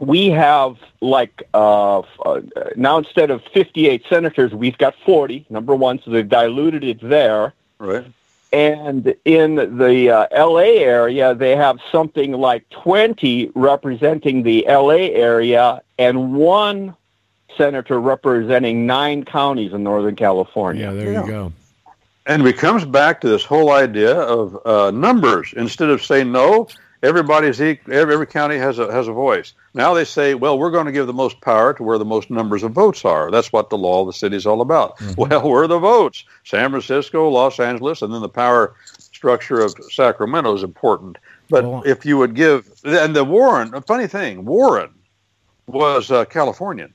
we have like uh, uh, now instead of 58 senators, we've got 40. Number one, so they've diluted it there. Right. And in the uh, L.A. area, they have something like 20 representing the L.A. area and one senator representing nine counties in Northern California. Yeah, there Yeah. you go. And it comes back to this whole idea of uh, numbers. Instead of saying no, everybody's equal, every, every county has a has a voice. Now they say, well, we're going to give the most power to where the most numbers of votes are. That's what the law of the city is all about. Mm-hmm. Well, where are the votes? San Francisco, Los Angeles, and then the power structure of Sacramento is important. But well, if you would give, and the Warren, a funny thing, Warren was uh, Californian.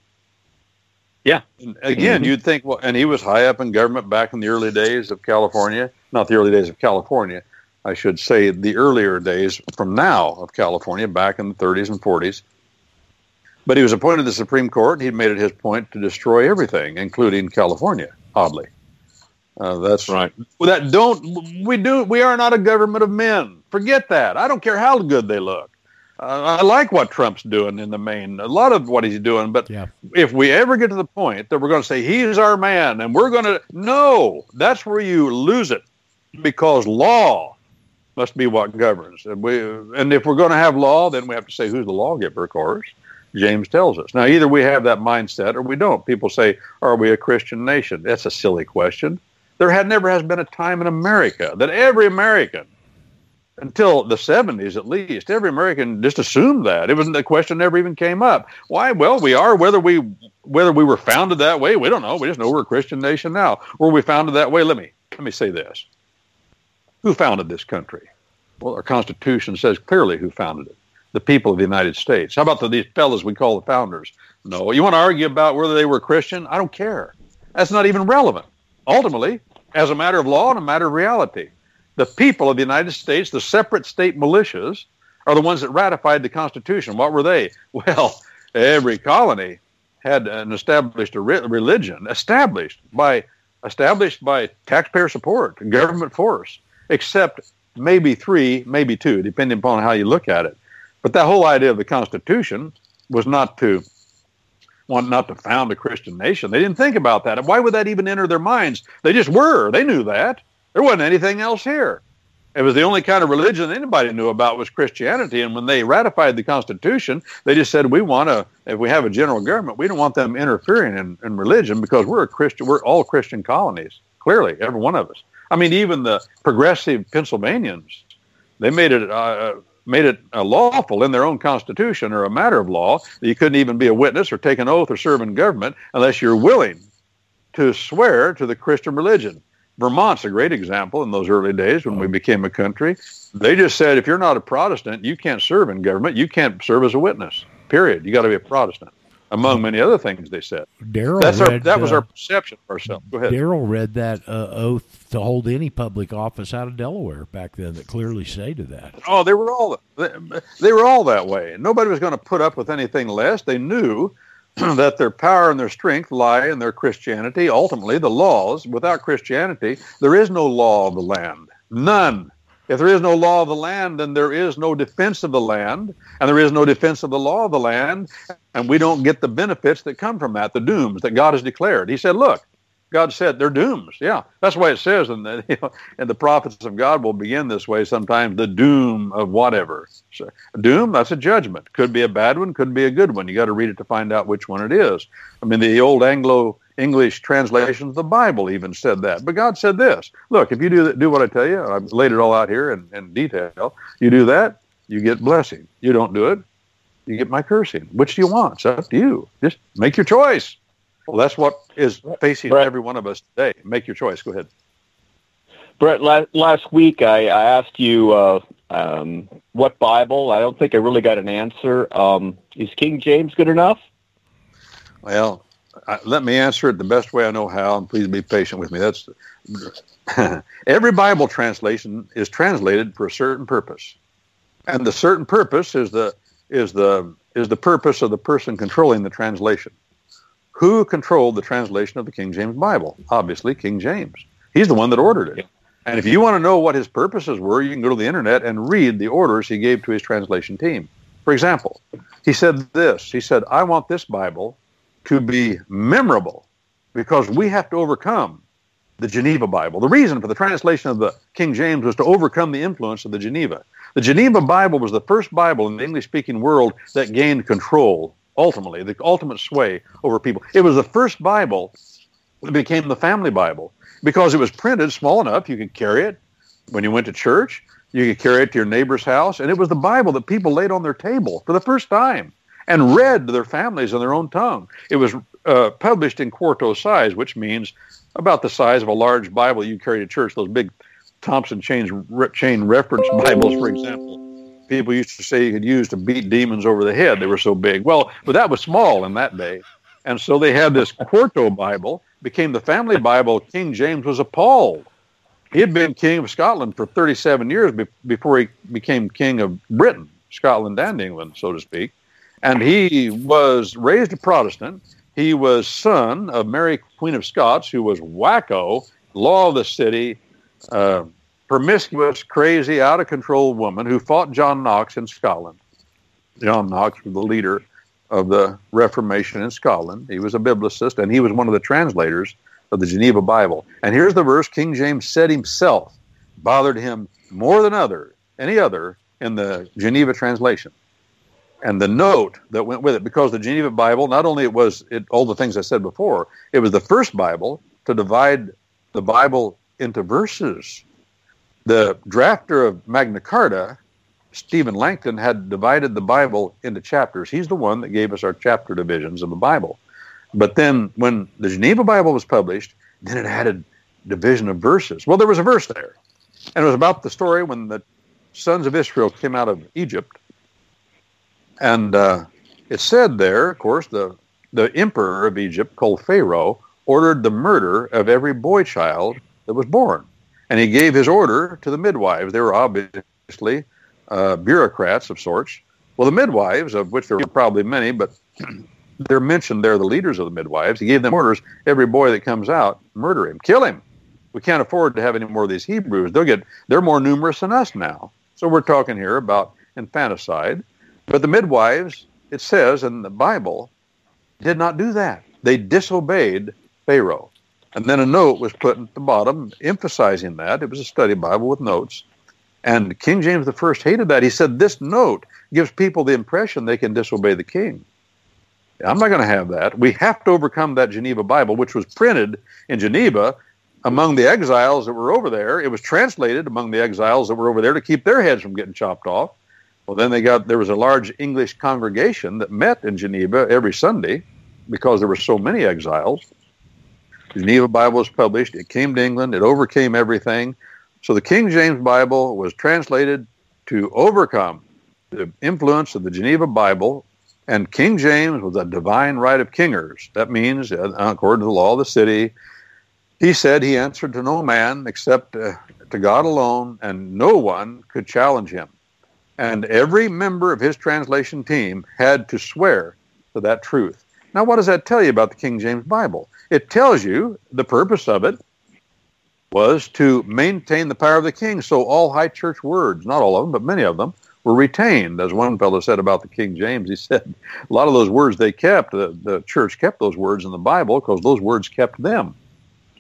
Yeah. And again, mm-hmm. you'd think, well, and he was high up in government back in the early days of California, not the early days of California, I should say the earlier days from now of California, back in the 30s and 40s. But he was appointed to the Supreme Court, and he made it his point to destroy everything, including California. Oddly, uh, that's right. That don't we do? We are not a government of men. Forget that. I don't care how good they look. Uh, I like what Trump's doing in the main, a lot of what he's doing. But yeah. if we ever get to the point that we're going to say he's our man and we're going to, no, that's where you lose it because law must be what governs. And, we, and if we're going to have law, then we have to say who's the lawgiver, of course. James tells us. Now, either we have that mindset or we don't. People say, are we a Christian nation? That's a silly question. There had never has been a time in America that every American until the 70s at least. Every American just assumed that. It wasn't the question never even came up. Why? Well, we are whether we whether we were founded that way, we don't know. We just know we're a Christian nation now. Were we founded that way? Let me let me say this. Who founded this country? Well, our Constitution says clearly who founded it. The people of the United States. How about the, these fellows we call the founders? No. You want to argue about whether they were Christian? I don't care. That's not even relevant. Ultimately, as a matter of law and a matter of reality, the people of the United States, the separate state militias, are the ones that ratified the Constitution. What were they? Well, every colony had an established religion, established by established by taxpayer support, government force, except maybe three, maybe two, depending upon how you look at it. But that whole idea of the Constitution was not to want not to found a Christian nation. They didn't think about that. Why would that even enter their minds? They just were. They knew that. There wasn't anything else here. It was the only kind of religion anybody knew about was Christianity. And when they ratified the Constitution, they just said, we want to, if we have a general government, we don't want them interfering in, in religion because we're a Christian, we're all Christian colonies. Clearly, every one of us. I mean, even the progressive Pennsylvanians, they made it uh, made it uh, lawful in their own constitution or a matter of law that you couldn't even be a witness or take an oath or serve in government unless you're willing to swear to the Christian religion. Vermont's a great example in those early days when we became a country. They just said if you're not a Protestant, you can't serve in government. You can't serve as a witness. Period. You got to be a Protestant. Among many other things, they said. Daryl that was uh, our perception of ourselves. Go ahead. Daryl read that uh, oath to hold any public office out of Delaware back then that clearly stated that. Oh, they were all they, they were all that way. Nobody was going to put up with anything less. They knew that their power and their strength lie in their Christianity. Ultimately, the laws, without Christianity, there is no law of the land. None. If there is no law of the land, then there is no defense of the land, and there is no defense of the law of the land, and we don't get the benefits that come from that, the dooms that God has declared. He said, Look, God said they're dooms. Yeah, that's why it says, and the, you know, the prophets of God will begin this way sometimes. The doom of whatever. So, doom, that's a judgment. Could be a bad one, could be a good one. You got to read it to find out which one it is. I mean, the old Anglo English translations of the Bible even said that. But God said this: Look, if you do do what I tell you, I've laid it all out here in, in detail. You do that, you get blessing. You don't do it, you get my cursing. Which do you want? It's up to you. Just make your choice. Well, that's what is facing Brent, every one of us today. Make your choice. Go ahead. Brent, last, last week I, I asked you uh, um, what Bible. I don't think I really got an answer. Um, is King James good enough? Well, I, let me answer it the best way I know how, and please be patient with me. That's every Bible translation is translated for a certain purpose, and the certain purpose is the is the is the purpose of the person controlling the translation. Who controlled the translation of the King James Bible? Obviously, King James. He's the one that ordered it. And if you want to know what his purposes were, you can go to the internet and read the orders he gave to his translation team. For example, he said this. He said, I want this Bible to be memorable because we have to overcome the Geneva Bible. The reason for the translation of the King James was to overcome the influence of the Geneva. The Geneva Bible was the first Bible in the English speaking world that gained control ultimately, the ultimate sway over people. It was the first Bible that became the family Bible because it was printed small enough you could carry it when you went to church. You could carry it to your neighbor's house, and it was the Bible that people laid on their table for the first time and read to their families in their own tongue. It was uh, published in quarto size, which means about the size of a large Bible you carry to church. Those big Thompson chain, chain reference Bibles, for example. People used to say you could use to beat demons over the head. They were so big. Well, but that was small in that day. And so they had this quarto Bible, became the family Bible. King James was appalled. He had been king of Scotland for 37 years be- before he became king of Britain, Scotland and England, so to speak. And he was raised a Protestant. He was son of Mary, Queen of Scots, who was wacko, law of the city, uh, promiscuous, crazy, out of control woman who fought John Knox in Scotland. John Knox was the leader of the Reformation in Scotland. He was a biblicist, and he was one of the translators of the Geneva Bible. And here's the verse King James said himself bothered him more than other any other in the Geneva translation. And the note that went with it, because the Geneva Bible, not only it was it, all the things I said before, it was the first Bible to divide the Bible into verses. The drafter of Magna Carta Stephen Langton had divided the Bible into chapters. He's the one that gave us our chapter divisions of the Bible. But then when the Geneva Bible was published, then it added division of verses. Well, there was a verse there. And it was about the story when the sons of Israel came out of Egypt. And uh, it said there, of course, the, the emperor of Egypt, called Pharaoh, ordered the murder of every boy child that was born. And he gave his order to the midwives. They were obviously uh, bureaucrats of sorts. Well, the midwives, of which there were probably many, but they're mentioned there, the leaders of the midwives. He gave them orders every boy that comes out, murder him, kill him. We can't afford to have any more of these Hebrews. They'll get, they're more numerous than us now. So we're talking here about infanticide. But the midwives, it says in the Bible, did not do that. They disobeyed Pharaoh. And then a note was put at the bottom emphasizing that. It was a study Bible with notes. And King James I hated that. He said, This note gives people the impression they can disobey the king. I'm not going to have that. We have to overcome that Geneva Bible, which was printed in Geneva among the exiles that were over there. It was translated among the exiles that were over there to keep their heads from getting chopped off. Well, then they got there was a large English congregation that met in Geneva every Sunday because there were so many exiles. The Geneva Bible was published. It came to England. It overcame everything. So the King James Bible was translated to overcome the influence of the Geneva Bible, and King James was a divine right of kingers. That means, uh, according to the law of the city, he said he answered to no man except uh, to God alone, and no one could challenge him. And every member of his translation team had to swear to that truth. Now, what does that tell you about the King James Bible? It tells you the purpose of it was to maintain the power of the king. So all high church words, not all of them, but many of them, were retained. As one fellow said about the King James, he said a lot of those words they kept, the, the church kept those words in the Bible because those words kept them.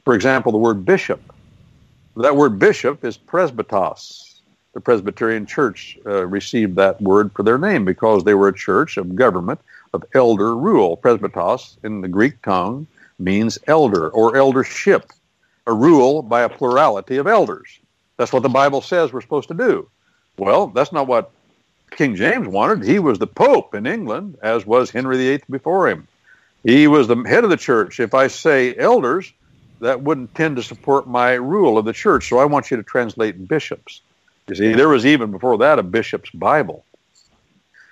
For example, the word bishop. That word bishop is presbytos. The Presbyterian Church uh, received that word for their name because they were a church of government, of elder rule. Presbytos in the Greek tongue means elder or eldership a rule by a plurality of elders. That's what the Bible says we're supposed to do. Well, that's not what King James wanted. He was the Pope in England, as was Henry VIII before him. He was the head of the church. If I say elders, that wouldn't tend to support my rule of the church. So I want you to translate bishops. You see, there was even before that a bishop's Bible.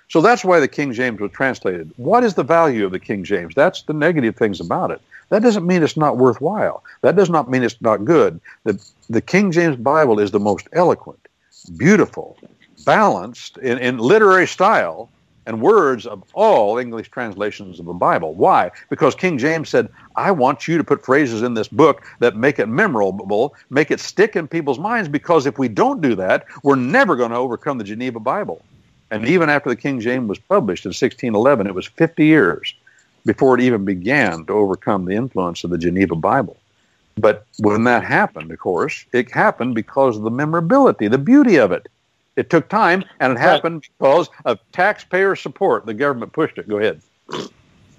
So that's why the King James was translated. What is the value of the King James? That's the negative things about it. That doesn't mean it's not worthwhile. That does not mean it's not good. The, the King James Bible is the most eloquent, beautiful, balanced in, in literary style and words of all English translations of the Bible. Why? Because King James said, I want you to put phrases in this book that make it memorable, make it stick in people's minds, because if we don't do that, we're never going to overcome the Geneva Bible. And even after the King James was published in 1611, it was 50 years before it even began to overcome the influence of the Geneva Bible. But when that happened, of course, it happened because of the memorability, the beauty of it. It took time, and it happened because of taxpayer support. The government pushed it. Go ahead.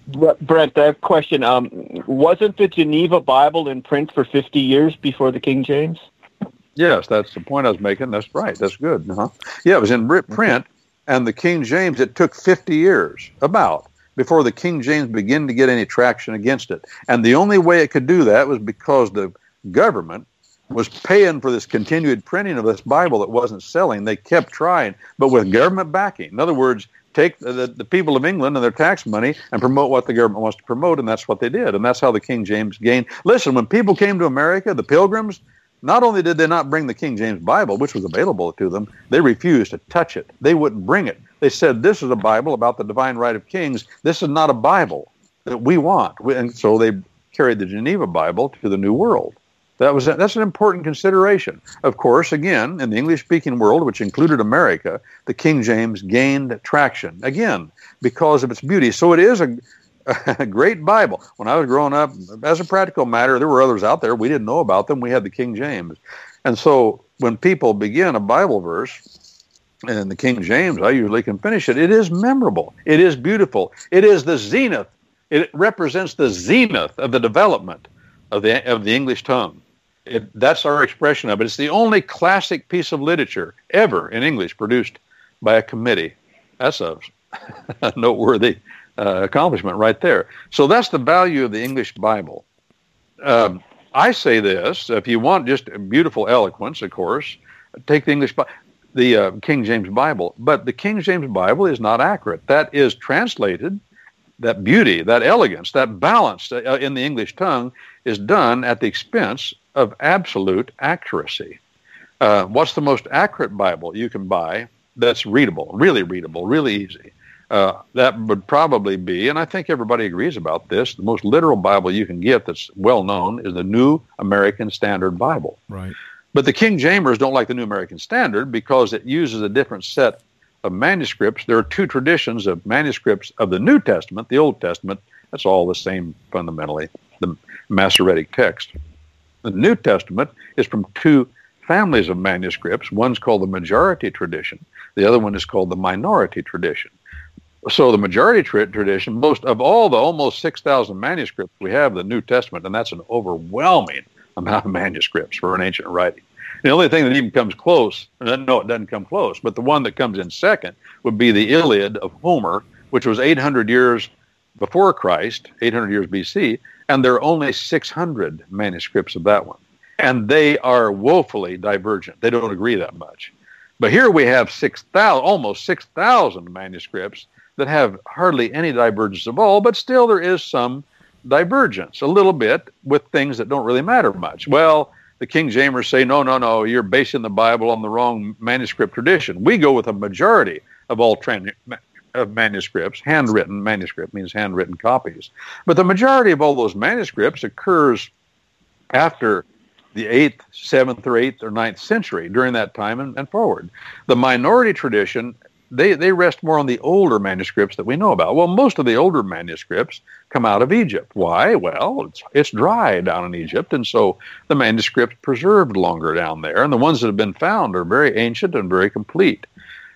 Brent, I have a question. Um, wasn't the Geneva Bible in print for 50 years before the King James? Yes, that's the point I was making. That's right. That's good. Uh-huh. Yeah, it was in print, and the King James. It took 50 years, about, before the King James began to get any traction against it. And the only way it could do that was because the government was paying for this continued printing of this Bible that wasn't selling. They kept trying, but with government backing. In other words, take the, the people of England and their tax money and promote what the government wants to promote, and that's what they did. And that's how the King James gained. Listen, when people came to America, the pilgrims, not only did they not bring the King James Bible, which was available to them, they refused to touch it. They wouldn't bring it. They said, This is a Bible about the divine right of kings. This is not a Bible that we want. And so they carried the Geneva Bible to the New World. That was that's an important consideration. Of course, again, in the English-speaking world, which included America, the King James gained traction again because of its beauty. So it is a, a great Bible. When I was growing up, as a practical matter, there were others out there we didn't know about them. We had the King James, and so when people begin a Bible verse in the King James, I usually can finish it. It is memorable. It is beautiful. It is the zenith. It represents the zenith of the development of the of the English tongue. It, that's our expression of it. It's the only classic piece of literature ever in English produced by a committee. That's a, noteworthy uh, accomplishment right there. So that's the value of the English Bible. Um, I say this: if you want just beautiful eloquence, of course, take the English, the uh, King James Bible. But the King James Bible is not accurate. That is translated. That beauty, that elegance, that balance uh, in the English tongue is done at the expense of absolute accuracy. Uh, what's the most accurate Bible you can buy that's readable, really readable, really easy? Uh, that would probably be, and I think everybody agrees about this, the most literal Bible you can get that's well known is the New American Standard Bible. Right. But the King Jamers don't like the New American Standard because it uses a different set of manuscripts. There are two traditions of manuscripts of the New Testament, the Old Testament. That's all the same fundamentally, the Masoretic text. The New Testament is from two families of manuscripts. One's called the majority tradition. The other one is called the minority tradition. So the majority tra- tradition, most of all the almost 6,000 manuscripts we have the New Testament, and that's an overwhelming amount of manuscripts for an ancient writing. The only thing that even comes close, uh, no, it doesn't come close, but the one that comes in second would be the Iliad of Homer, which was 800 years before Christ, 800 years BC, and there are only 600 manuscripts of that one. And they are woefully divergent. They don't agree that much. But here we have 6,000, almost 6,000 manuscripts that have hardly any divergence at all, but still there is some divergence, a little bit, with things that don't really matter much. Well, the King Jamers say, no, no, no, you're basing the Bible on the wrong manuscript tradition. We go with a majority of all of manuscripts, handwritten manuscript means handwritten copies. But the majority of all those manuscripts occurs after the 8th, 7th, or 8th, or 9th century, during that time and, and forward. The minority tradition, they, they rest more on the older manuscripts that we know about. Well, most of the older manuscripts come out of Egypt. Why? Well, it's, it's dry down in Egypt, and so the manuscripts preserved longer down there, and the ones that have been found are very ancient and very complete.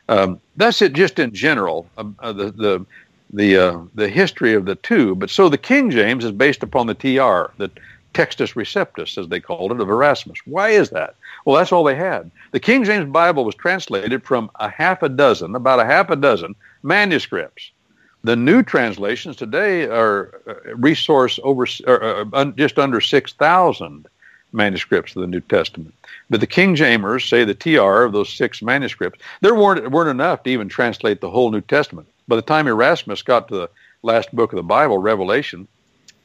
Um, that's it, just in general. Um, uh, the the the uh, the history of the two. But so the King James is based upon the TR, the Textus Receptus, as they called it, of Erasmus. Why is that? Well, that's all they had. The King James Bible was translated from a half a dozen, about a half a dozen manuscripts. The new translations today are uh, resource over uh, uh, just under six thousand manuscripts of the New Testament. But the King Jamers say the TR of those six manuscripts, there weren't, weren't enough to even translate the whole New Testament. By the time Erasmus got to the last book of the Bible, Revelation,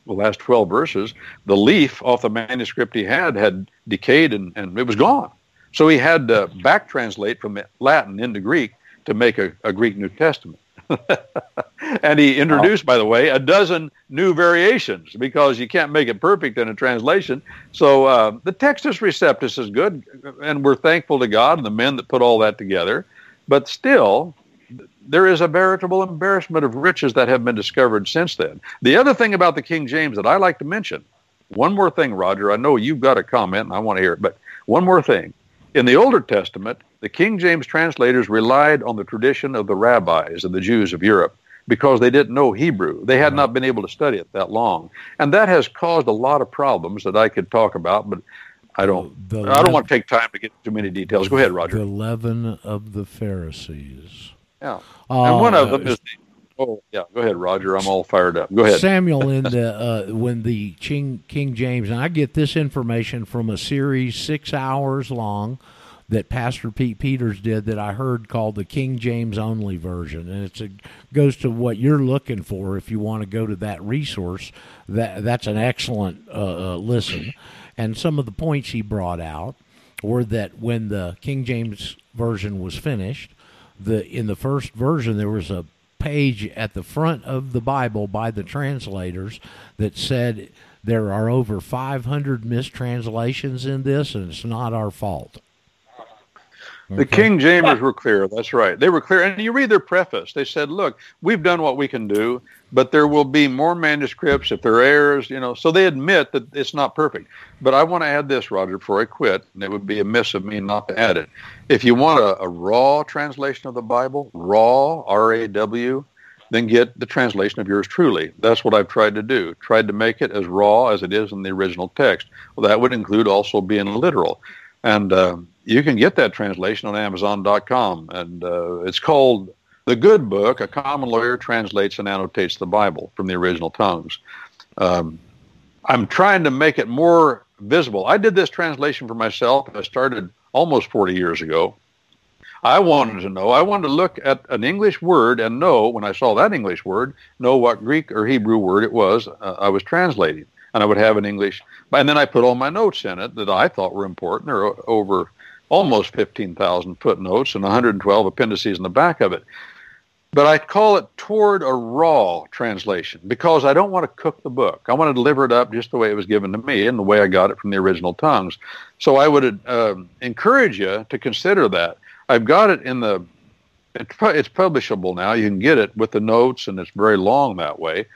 the last 12 verses, the leaf off the manuscript he had had decayed and, and it was gone. So he had to back translate from Latin into Greek to make a, a Greek New Testament. and he introduced, by the way, a dozen new variations because you can't make it perfect in a translation. So uh, the Textus Receptus is good, and we're thankful to God and the men that put all that together. But still, there is a veritable embarrassment of riches that have been discovered since then. The other thing about the King James that I like to mention, one more thing, Roger, I know you've got a comment and I want to hear it, but one more thing. In the Older Testament, the King James translators relied on the tradition of the rabbis and the Jews of Europe because they didn't know Hebrew. They had not been able to study it that long. And that has caused a lot of problems that I could talk about, but I don't. The I don't want to take time to get too many details. Go ahead, Roger. The leaven of the Pharisees. yeah. Uh, and one of them is. Oh, yeah. Go ahead, Roger. I'm all fired up. Go ahead. Samuel in the uh, when the King, King James, and I get this information from a series six hours long that Pastor Pete Peters did that I heard called the King James only version, and it's a, goes to what you're looking for if you want to go to that resource. That that's an excellent uh, uh, listen, and some of the points he brought out were that when the King James version was finished, the in the first version there was a page at the front of the Bible by the translators that said there are over 500 mistranslations in this, and it's not our fault. The King Jamers were clear. That's right. They were clear. And you read their preface. They said, look, we've done what we can do, but there will be more manuscripts if there are errors, you know. So they admit that it's not perfect. But I want to add this, Roger, before I quit, and it would be amiss of me not to add it. If you want a, a raw translation of the Bible, raw, R-A-W, then get the translation of yours truly. That's what I've tried to do. Tried to make it as raw as it is in the original text. Well, that would include also being literal. And uh, you can get that translation on Amazon.com. And uh, it's called The Good Book. A Common Lawyer Translates and Annotates the Bible from the original tongues. Um, I'm trying to make it more visible. I did this translation for myself. I started almost 40 years ago. I wanted to know. I wanted to look at an English word and know, when I saw that English word, know what Greek or Hebrew word it was uh, I was translating. And I would have an English. And then I put all my notes in it that I thought were important. Are over almost 15,000 footnotes and 112 appendices in the back of it. But I call it toward a raw translation because I don't want to cook the book. I want to deliver it up just the way it was given to me and the way I got it from the original tongues. So I would uh, encourage you to consider that. I've got it in the, it's publishable now. You can get it with the notes, and it's very long that way.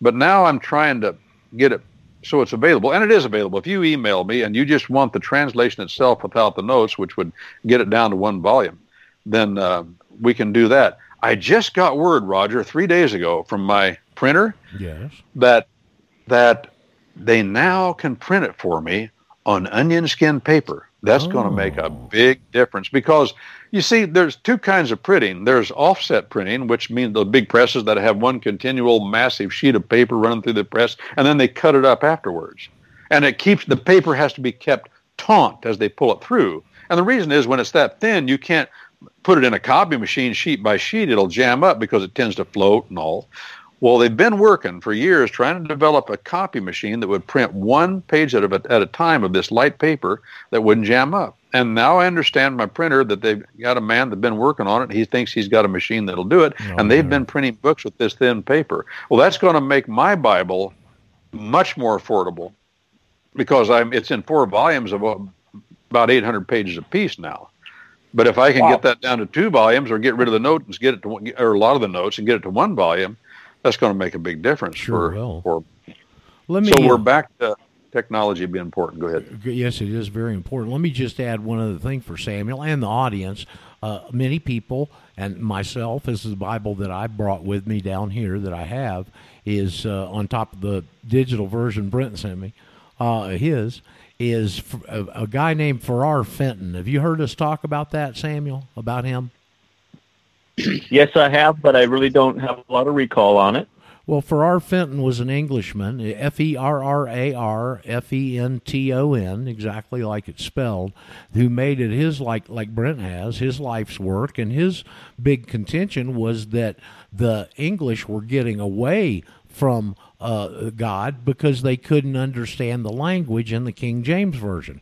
But now I'm trying to get it so it's available, and it is available. If you email me and you just want the translation itself without the notes, which would get it down to one volume, then uh, we can do that. I just got word, Roger, three days ago from my printer Yes. that that they now can print it for me on onion skin paper. That's going to make a Oh. big difference because you see, there's two kinds of printing. There's offset printing, which means the big presses that have one continual massive sheet of paper running through the press, and then they cut it up afterwards. And it keeps the paper has to be kept taut as they pull it through. And the reason is when it's that thin, you can't put it in a copy machine sheet by sheet. It'll jam up because it tends to float and all. Well, they've been working for years trying to develop a copy machine that would print one page at a, at a time of this light paper that wouldn't jam up. And now I understand my printer that they've got a man that's been working on it. He thinks he's got a machine that'll do it, Oh, and they've been printing books with this thin paper. Well, that's going to make my Bible much more affordable because I'm it's in four volumes of about 800 pages apiece now. But if I can Wow. get that down to two volumes, or get rid of the notes and get it to or a lot of the notes and get it to one volume, that's going to make a big difference Sure for, will. for. Let me. So we're uh, back to technology being important. Go ahead. Yes, it is very important. Let me just add one other thing for Samuel and the audience. Uh, many people and myself, this is the Bible that I brought with me down here that I have, is uh, on top of the digital version Brent sent me. Uh, his is a guy named Ferrar Fenton. Have you heard us talk about that, Samuel? About him? Yes, I have, but I really don't have a lot of recall on it. Well, Ferrar Fenton was an Englishman, F E R R A R F E N T O N, exactly like it's spelled, who made it his like like Brent has his life's work, and his big contention was that the English were getting away from uh, God because they couldn't understand the language in the King James version.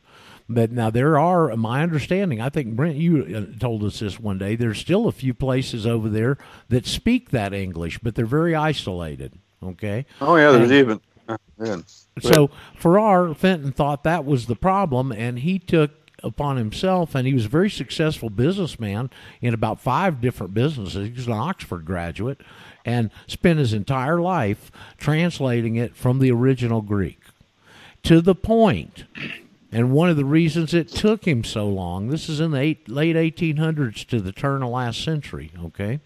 But now there are, my understanding, I think Brent, you uh, told us this one day. There's still a few places over there that speak that English, but they're very isolated. Okay, Oh yeah, there's And- even. uh, yeah. so Ferrar Fenton thought that was the problem, and he took upon himself, and he was a very successful businessman in about five different businesses. He was an Oxford graduate, and spent his entire life translating it from the original Greek to the point and one of the reasons it took him so long, this is in the eight, late 1800s to the turn of last century, okay?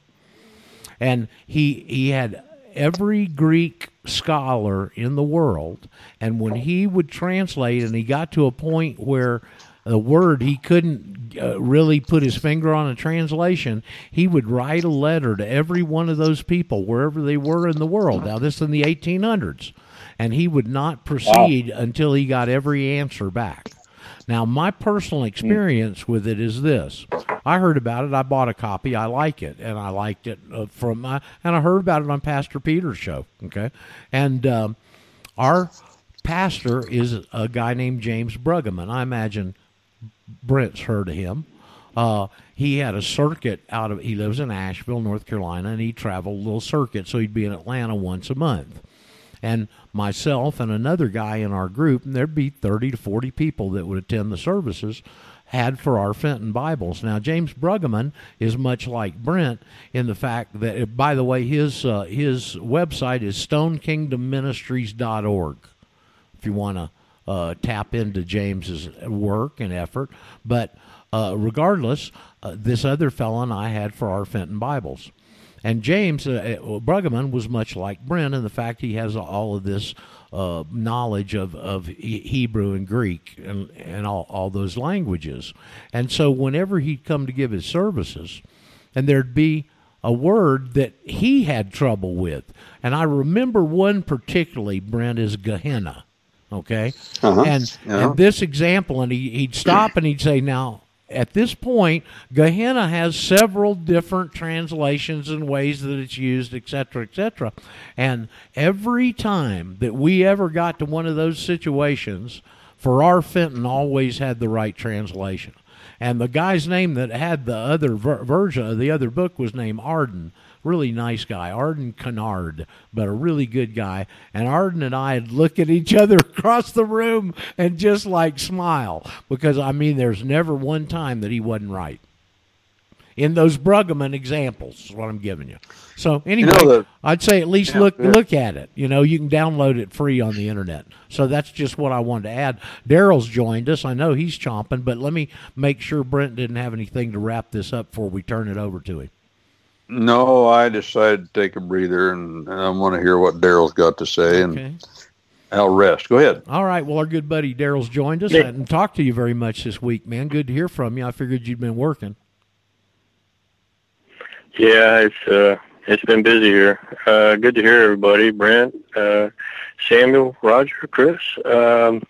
And he he had every Greek scholar in the world. And when he would translate, and he got to a point where a word he couldn't uh, really put his finger on a translation, he would write a letter to every one of those people wherever they were in the world. Now, this in the 1800s. And he would not proceed wow. until he got every answer back. Now, my personal experience with it is this: I heard about it, I bought a copy, I like it, and I liked it uh, from my, and I heard about it on Pastor Peter's show. Okay, and um, our pastor is a guy named James Bruggeman. I imagine Brent's heard of him. Uh, he had a circuit out of. He lives in Asheville, North Carolina, and he traveled a little circuit, so he'd be in Atlanta once a month. And myself and another guy in our group, and there'd be thirty to forty people that would attend the services, had Ferrar Fenton Bibles. Now, James Bruggeman is much like Brent in the fact that, by the way, his uh, his website is StoneKingdomMinistries.org. If you want to uh, tap into James's work and effort. But uh, regardless, uh, this other fellow and I had Ferrar Fenton Bibles. And James uh, uh, Bruggeman was much like Brent in the fact he has all of this uh, knowledge of, of Hebrew and Greek and, and all, all those languages. And so whenever he'd come to give his services, and there'd be a word that he had trouble with. And I remember one particularly, Brent, is Gehenna. Okay, uh-huh. and uh-huh. and this example, and he, he'd stop and he'd say, "Now, at this point, Gehenna has several different translations and ways that it's used, etc., etc. And every time that we ever got to one of those situations, Ferrar Fenton always had the right translation. And the guy's name that had the other ver- version of the other book was named Arden really nice guy, Arden Kennard, but a really good guy. And Arden and I look at each other across the room and just like smile because I mean, there's never one time that he wasn't right. In those Bruggeman examples, is what I'm giving you. So anyway, you know the, I'd say at least yeah, look yeah. look at it. You know, you can download it free on the internet. So that's just what I wanted to add. Daryl's joined us. I know he's chomping, but let me make sure Brent didn't have anything to wrap this up before we turn it over to him. No, I decided to take a breather, and, and I want to hear what Daryl's got to say, and okay. I'll rest. Go ahead. All right. Well, our good buddy Daryl's joined us. I hadn't talked to you very much this week, man. Good to hear from you. I figured you'd been working. Yeah, it's uh, it's been busy here. Uh, good to hear everybody. Brent, uh, Samuel, Roger, Chris. Um,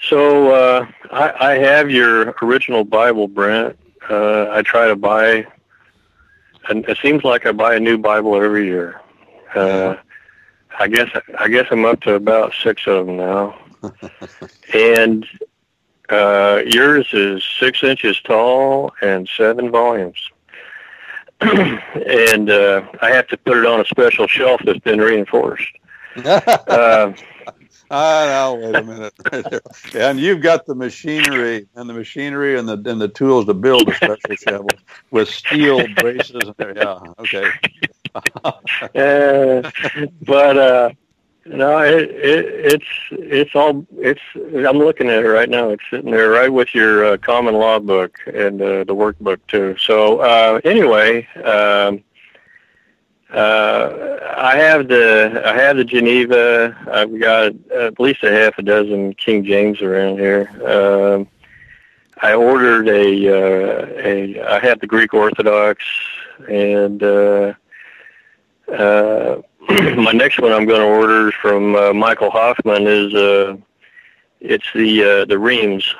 so uh, I, I have your original Bible, Brent. Uh, I try to buy and it seems like I buy a new Bible every year. Uh, I guess I guess I'm up to about six of them now, and uh, yours is six inches tall and seven volumes. and uh, I have to put it on a special shelf that's been reinforced. uh, Ah, now wait a minute. and you've got the machinery and the machinery and the and the tools to build a special shovel with steel braces and there. Yeah, okay. uh, but uh, no, it, it, it's it's all it's. I'm looking at it right now. It's sitting there right with your uh, common law book and uh, the workbook too. So uh, anyway. Um, uh, I have the I have the Geneva. I've got at least a half a dozen King James around here. Um, I ordered a uh, a I have the Greek Orthodox, and uh, uh, my next one I'm going to order from uh, Michael Hoffman is uh, it's the uh, the Reims,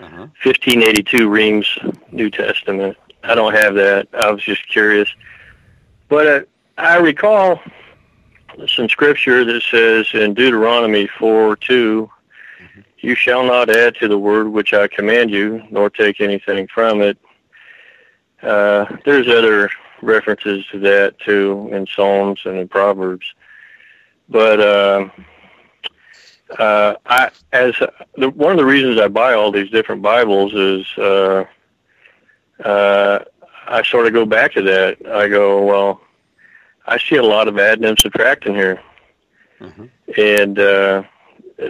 uh-huh. 1582 Reims New Testament. I don't have that. I was just curious. But uh, I recall some scripture that says in Deuteronomy 4 2, mm-hmm. You shall not add to the word which I command you, nor take anything from it. Uh, there's other references to that too in Psalms and in Proverbs. But uh, uh, I, as the, one of the reasons I buy all these different Bibles is uh, uh, I sort of go back to that. I go, well, I see a lot of adding and subtracting here, mm-hmm. and uh,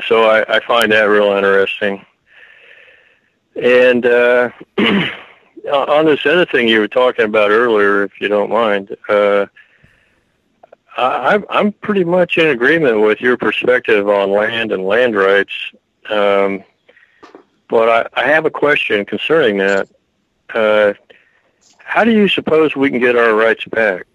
so I, I find that real interesting. And uh, on this other thing you were talking about earlier, if you don't mind, uh, I, I'm pretty much in agreement with your perspective on land and land rights. Um, but I, I have a question concerning that. Uh, how do you suppose we can get our rights back?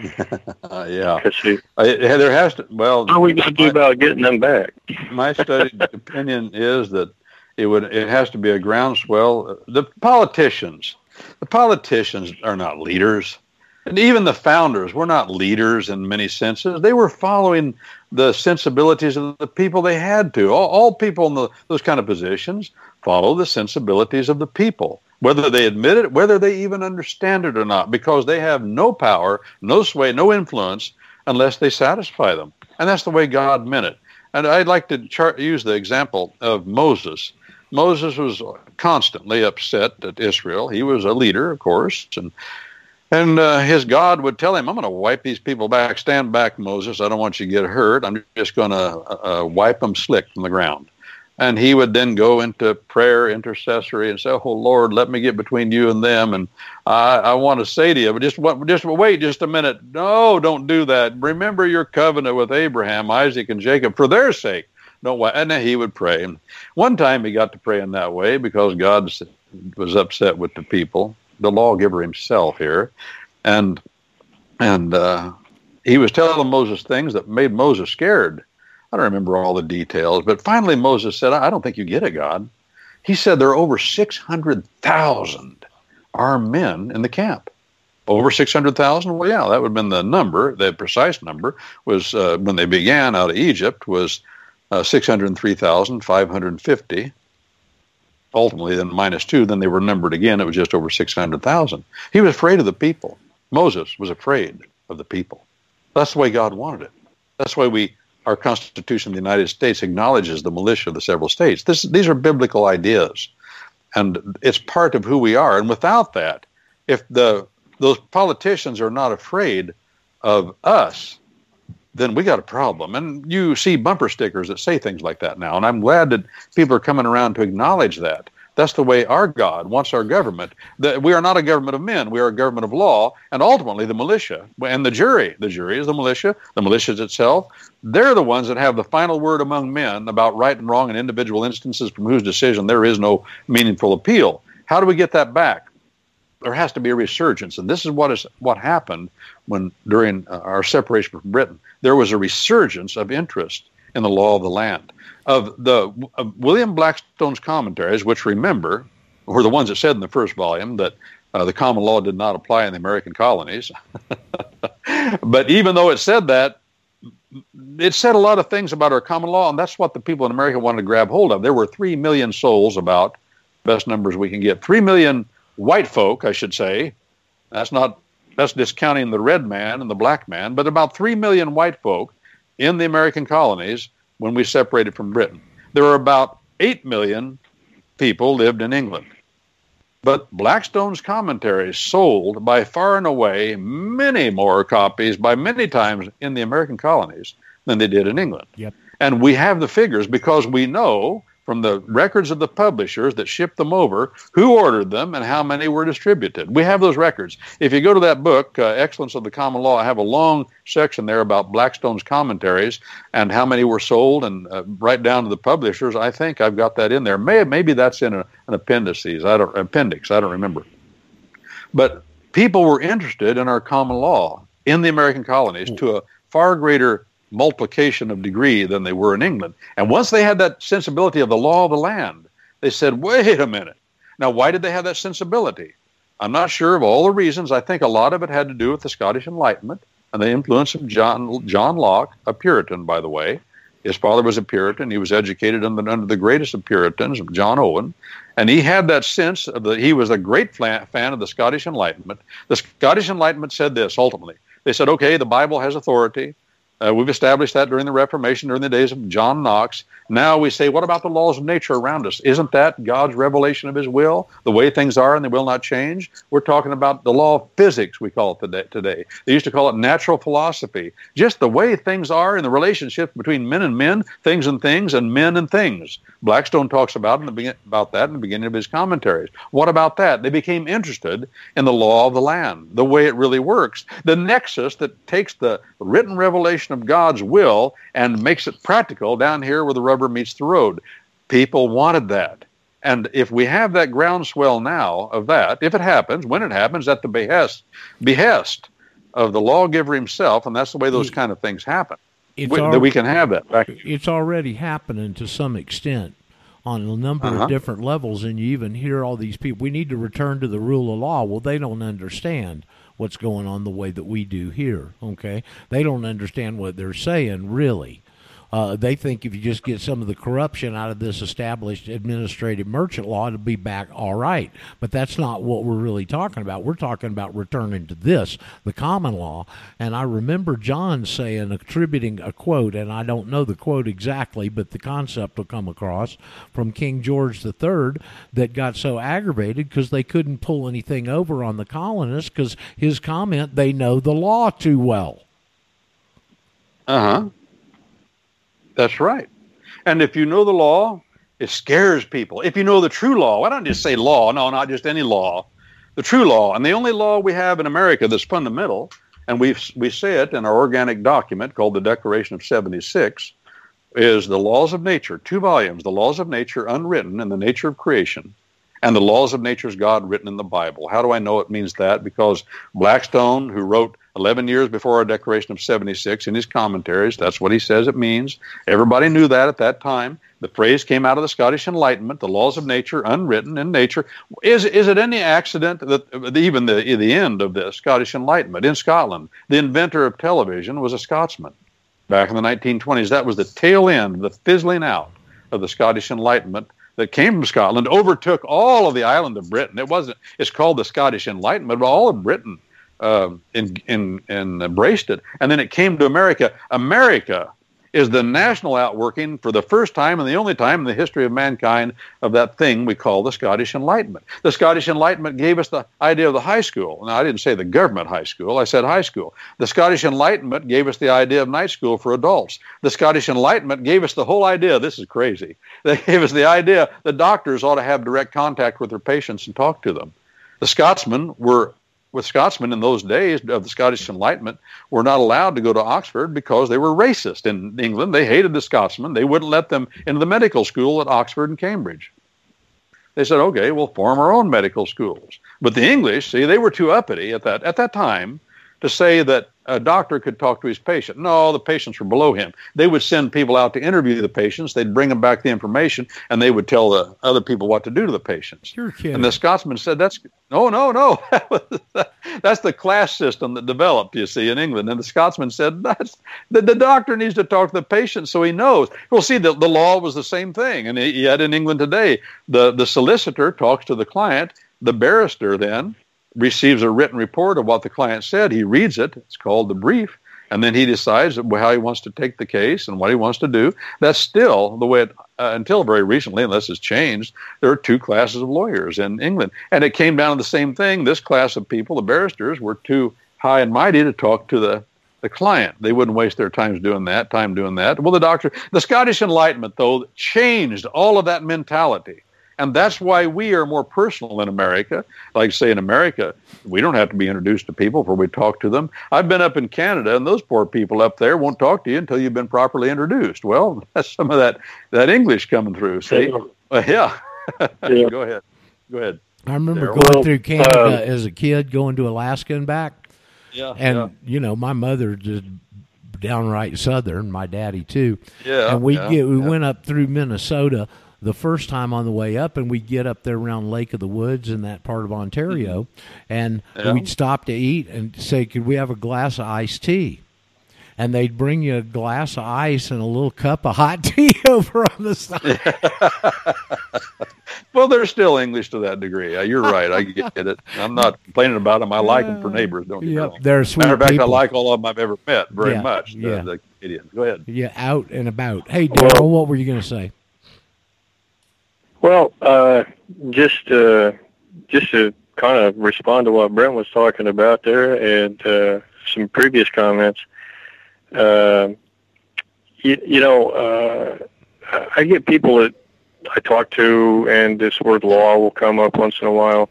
uh, yeah, we- Uh, there has to. Well, what are we going to do about getting them back? my studied opinion is that it would it has to be a groundswell. The politicians, the politicians are not leaders, and even the founders were not leaders in many senses. They were following the sensibilities of the people they had to. All, all people in the, those kind of positions follow the sensibilities of the people, whether they admit it, whether they even understand it or not, because they have no power, no sway, no influence unless they satisfy them. And that's the way God meant it. And I'd like to char- use the example of Moses. Moses was constantly upset at Israel. He was a leader, of course, and and uh, his God would tell him, "I'm going to wipe these people back. Stand back, Moses. I don't want you to get hurt. I'm just going to uh, uh, wipe them slick from the ground." And he would then go into prayer, intercessory, and say, "Oh Lord, let me get between you and them." And I, I want to say to you, but just just wait just a minute. No, don't do that. Remember your covenant with Abraham, Isaac, and Jacob for their sake. Don't wa- and then he would pray. One time he got to pray in that way because God was upset with the people, the lawgiver himself here, and and uh, he was telling Moses things that made Moses scared. I don't remember all the details, but finally Moses said, "I don't think you get it, God." He said there are over six hundred thousand armed men in the camp. Over 600,000? Well, yeah, that would have been the number. The precise number was uh, when they began out of Egypt was uh, 603,550. Ultimately, then minus two, then they were numbered again. It was just over 600,000. He was afraid of the people. Moses was afraid of the people. That's the way God wanted it. That's why we, our Constitution of the United States acknowledges the militia of the several states. This, these are biblical ideas, and it's part of who we are. And without that, if the those politicians are not afraid of us, then we got a problem. And you see bumper stickers that say things like that now. And I'm glad that people are coming around to acknowledge that. That's the way our God wants our government. That we are not a government of men. We are a government of law, and ultimately the militia and the jury. The jury is the militia. The militia is itself. They're the ones that have the final word among men about right and wrong in individual instances from whose decision there is no meaningful appeal. How do we get that back? There has to be a resurgence, and this is what is what happened when during uh, our separation from Britain. There was a resurgence of interest in the law of the land of the of William Blackstone's commentaries, which remember were the ones that said in the first volume that uh, the common law did not apply in the American colonies. but even though it said that, it said a lot of things about our common law, and that's what the people in America wanted to grab hold of. There were three million souls, about best numbers we can get, three million white folk, I should say. That's not that's discounting the red man and the black man, but about three million white folk in the American colonies when we separated from Britain. There were about 8 million people lived in England. But Blackstone's commentaries sold by far and away many more copies by many times in the American colonies than they did in England. Yep. And we have the figures because we know from the records of the publishers that shipped them over who ordered them and how many were distributed. We have those records. If you go to that book, uh, Excellence of the Common Law, I have a long section there about Blackstone's commentaries and how many were sold and uh, right down to the publishers. I think I've got that in there. May, maybe that's in a, an appendices. I don't appendix. I don't remember. But people were interested in our common law in the American colonies to a far greater multiplication of degree than they were in England. And once they had that sensibility of the law of the land, they said, wait a minute. Now, why did they have that sensibility? I'm not sure of all the reasons. I think a lot of it had to do with the Scottish Enlightenment and the influence of John, John Locke, a Puritan, by the way. His father was a Puritan. He was educated under, under the greatest of Puritans, John Owen. And he had that sense that he was a great fan of the Scottish Enlightenment. The Scottish Enlightenment said this ultimately. They said, okay, the Bible has authority. Uh, we've established that during the Reformation, during the days of John Knox. Now we say, what about the laws of nature around us? Isn't that God's revelation of His will, the way things are and they will not change? We're talking about the law of physics, we call it today. They used to call it natural philosophy. Just the way things are in the relationship between men and men, things and things, and men and things. Blackstone talks about, in the, about that in the beginning of his commentaries. What about that? They became interested in the law of the land, the way it really works, the nexus that takes the written revelation of God's will and makes it practical down here where the rubber meets the road. People wanted that. And if we have that groundswell now of that, if it happens, when it happens, at the behest, behest of the lawgiver himself, and that's the way those kind of things happen, we, al- that we can have that. Back. It's already happening to some extent on a number uh-huh. of different levels, and you even hear all these people. We need to return to the rule of law. Well, they don't understand what's going on the way that we do here. Okay, they don't understand what they're saying really. Uh, they think if you just get some of the corruption out of this established administrative merchant law, it'll be back all right. But that's not what we're really talking about. We're talking about returning to this, the common law. And I remember John saying, attributing a quote, and I don't know the quote exactly, but the concept will come across from King George III that got so aggravated because they couldn't pull anything over on the colonists because his comment, they know the law too well. Uh huh. That's right. And if you know the law, it scares people. If you know the true law, why don't you just say law? No, not just any law. The true law. And the only law we have in America that's fundamental, and we we say it in our organic document called the Declaration of 76, is the laws of nature, two volumes, the laws of nature unwritten in the nature of creation, and the laws of nature's God written in the Bible. How do I know it means that? Because Blackstone, who wrote 11 years before our Declaration of 76 in his commentaries. That's what he says it means. Everybody knew that at that time. The phrase came out of the Scottish Enlightenment, the laws of nature, unwritten in nature. Is, is it any accident that even the, the end of the Scottish Enlightenment in Scotland, the inventor of television was a Scotsman back in the 1920s? That was the tail end, the fizzling out of the Scottish Enlightenment that came from Scotland, overtook all of the island of Britain. It wasn't, it's called the Scottish Enlightenment, but all of Britain uh, in, in, in embraced it. And then it came to America. America is the national outworking for the first time and the only time in the history of mankind of that thing we call the Scottish Enlightenment. The Scottish Enlightenment gave us the idea of the high school. Now, I didn't say the government high school, I said high school. The Scottish Enlightenment gave us the idea of night school for adults. The Scottish Enlightenment gave us the whole idea this is crazy. They gave us the idea that doctors ought to have direct contact with their patients and talk to them. The Scotsmen were with Scotsmen in those days of the Scottish Enlightenment were not allowed to go to Oxford because they were racist in England. They hated the Scotsmen. They wouldn't let them into the medical school at Oxford and Cambridge. They said, "Okay, we'll form our own medical schools." But the English, see, they were too uppity at that at that time to say that a doctor could talk to his patient. No, the patients were below him. They would send people out to interview the patients. They'd bring them back the information, and they would tell the other people what to do to the patients. And the Scotsman said, "That's no, no, no. That's the class system that developed, you see, in England." And the Scotsman said, "That's the, the doctor needs to talk to the patient so he knows." Well, see, the, the law was the same thing, and yet in England today, the the solicitor talks to the client. The barrister then receives a written report of what the client said. He reads it. It's called the brief. And then he decides how he wants to take the case and what he wants to do. That's still the way it, uh, until very recently, unless it's changed, there are two classes of lawyers in England. And it came down to the same thing. This class of people, the barristers, were too high and mighty to talk to the, the client. They wouldn't waste their time doing that, time doing that. Well, the doctor, the Scottish Enlightenment, though, changed all of that mentality. And that's why we are more personal in America. Like, say, in America, we don't have to be introduced to people before we talk to them. I've been up in Canada, and those poor people up there won't talk to you until you've been properly introduced. Well, that's some of that, that English coming through. See? Uh, yeah. yeah. Go ahead. Go ahead. I remember there. going well, through Canada uh, as a kid, going to Alaska and back. Yeah. And, yeah. you know, my mother just downright Southern, my daddy too. Yeah. And we yeah, get we yeah. went up through Minnesota the first time on the way up, and we'd get up there around Lake of the Woods in that part of Ontario, mm-hmm. and yeah. we'd stop to eat and say, "Could we have a glass of iced tea?" And they'd bring you a glass of ice and a little cup of hot tea over on the side. well, they're still English to that degree. Uh, you're right. I get it. I'm not complaining about them. I like them for neighbors. Don't you yep, know? They're sweet Matter of fact, people. I like all of them I've ever met very yeah, much. Yeah. The, Canadians. Go ahead. Yeah, out and about. Hey, Daryl, what were you going to say? Well, uh, just uh, just to kind of respond to what Brent was talking about there and uh, some previous comments. Uh, you, you know, uh, I get people that I talk to, and this word law will come up once in a while,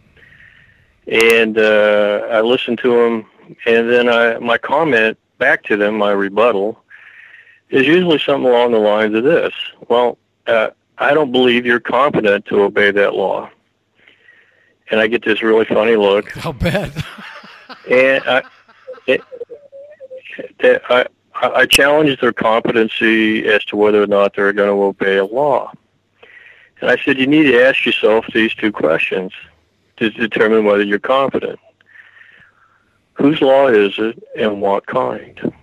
and uh, I listen to them, and then I my comment back to them, my rebuttal, is usually something along the lines of this: Well, uh, I don't believe you're competent to obey that law. And I get this really funny look. I'll bet. and I, it, I, I challenge their competency as to whether or not they're going to obey a law. And I said, you need to ask yourself these two questions to determine whether you're competent. Whose law is it and what kind?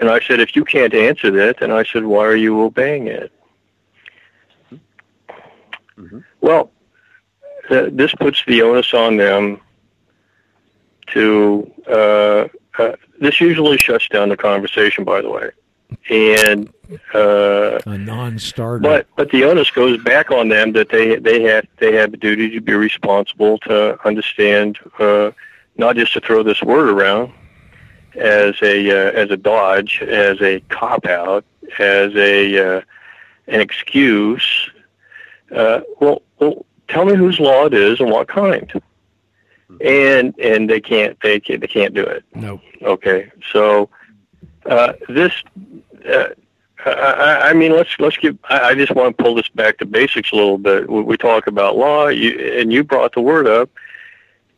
And I said, if you can't answer that, then I said, why are you obeying it? Mm-hmm. Well, uh, this puts the onus on them to. Uh, uh, this usually shuts down the conversation, by the way, and uh, a non-starter. But but the onus goes back on them that they they have they have a duty to be responsible to understand, uh, not just to throw this word around as a uh, as a dodge, as a cop out, as a uh, an excuse uh, well, well, tell me whose law it is and what kind. And and they can't they can't, they can't do it. No. Okay. So uh, this. Uh, I, I mean, let's let's give. I, I just want to pull this back to basics a little bit. We, we talk about law, you, and you brought the word up,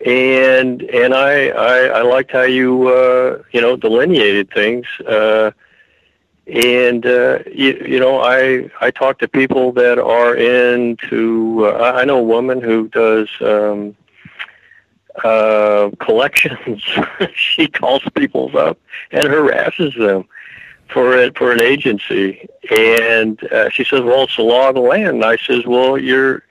and and I I, I liked how you uh, you know delineated things. And uh, you, you know I I talk to people that are into uh, I know a woman who does um, uh, collections. she calls people up and harasses them for it for an agency, and uh, she says, "Well, it's the law of the land." And I says, "Well, you're."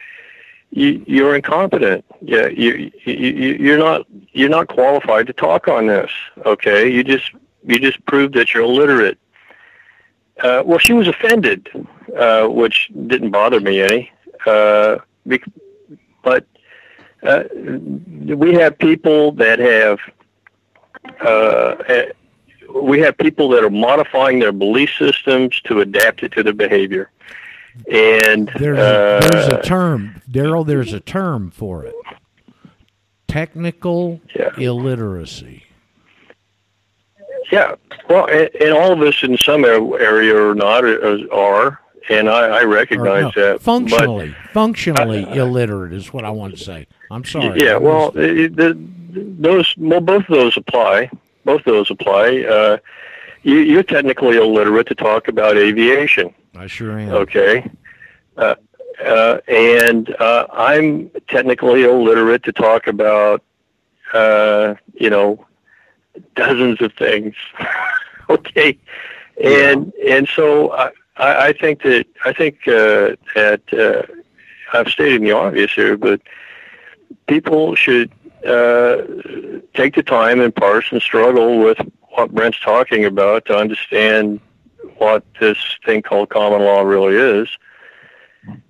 You, you're incompetent. Yeah, you, you you're not you're not qualified to talk on this. Okay, you just you just proved that you're illiterate uh, well, she was offended, uh, which didn't bother me any. Uh, but uh, we have people that have uh, eh, we have people that are modifying their belief systems to adapt it to their behavior. And there's a, there's a term, Daryl. There's a term for it: technical yeah. illiteracy. Yeah, well, and, and all of us in some area or not are, and I, I recognize no, that. Functionally, functionally uh, illiterate is what I want to say. I'm sorry. Yeah, well, it, the, those well, both of those apply. Both of those apply. Uh, you, you're technically illiterate to talk about aviation. I sure am. Okay. Uh, uh, and uh, I'm technically illiterate to talk about, uh, you know, dozens of things. okay, and yeah. and so I I think that I think uh, that uh, I'm stating the obvious here, but people should uh, take the time and parse and struggle with what Brent's talking about to understand what this thing called common law really is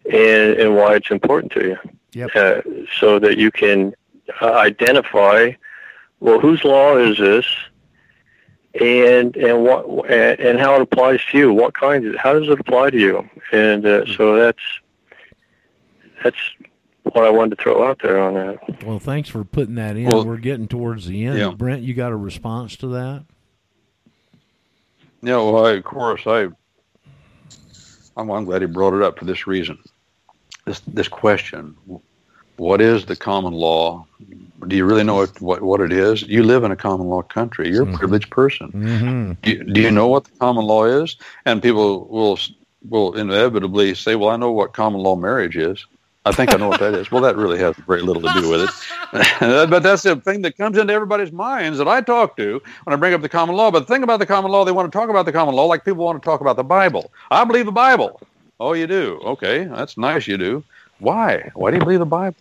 and, and why it's important to you. Yep. Uh, so that you can uh, identify well, whose law is this? And and what and how it applies to you? What kind? Of, how does it apply to you? And uh, so that's that's what I wanted to throw out there on that. Well, thanks for putting that in. Well, We're getting towards the end. Yeah. Brent, you got a response to that? Yeah, well, I, of course, I, I'm, I'm glad he brought it up for this reason. This this question: What is the common law? do you really know what, what, what it is? You live in a common law country. You're a mm-hmm. privileged person. Mm-hmm. Do, you, do you know what the common law is? And people will will inevitably say, "Well, I know what common law marriage is. I think I know what that is." Well, that really has very little to do with it. but that's the thing that comes into everybody's minds that I talk to when I bring up the common law. But the thing about the common law, they want to talk about the common law like people want to talk about the Bible. I believe the Bible. Oh, you do? Okay, that's nice. You do. Why? Why do you believe the Bible?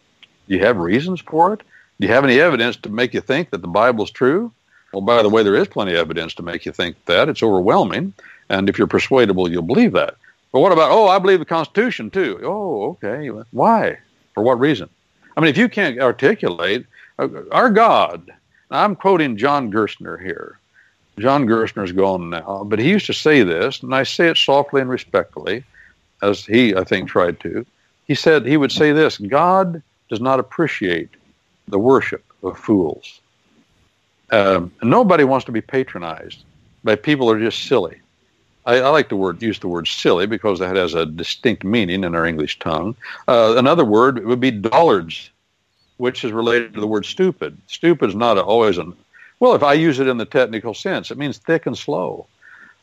Do you have reasons for it? Do you have any evidence to make you think that the Bible's true? Well, by the way, there is plenty of evidence to make you think that. It's overwhelming. And if you're persuadable, you'll believe that. But what about, oh, I believe the Constitution too. Oh, okay. Why? For what reason? I mean, if you can't articulate, uh, our God, I'm quoting John Gerstner here. John Gerstner's gone now, but he used to say this, and I say it softly and respectfully, as he, I think, tried to. He said, he would say this God does not appreciate the worship of fools. Um, nobody wants to be patronized by people who are just silly. I, I, like the word use the word silly because that has a distinct meaning in our English tongue. Uh, another word would be dullards, which is related to the word stupid. Stupid is not a, always an well. If I use it in the technical sense, it means thick and slow.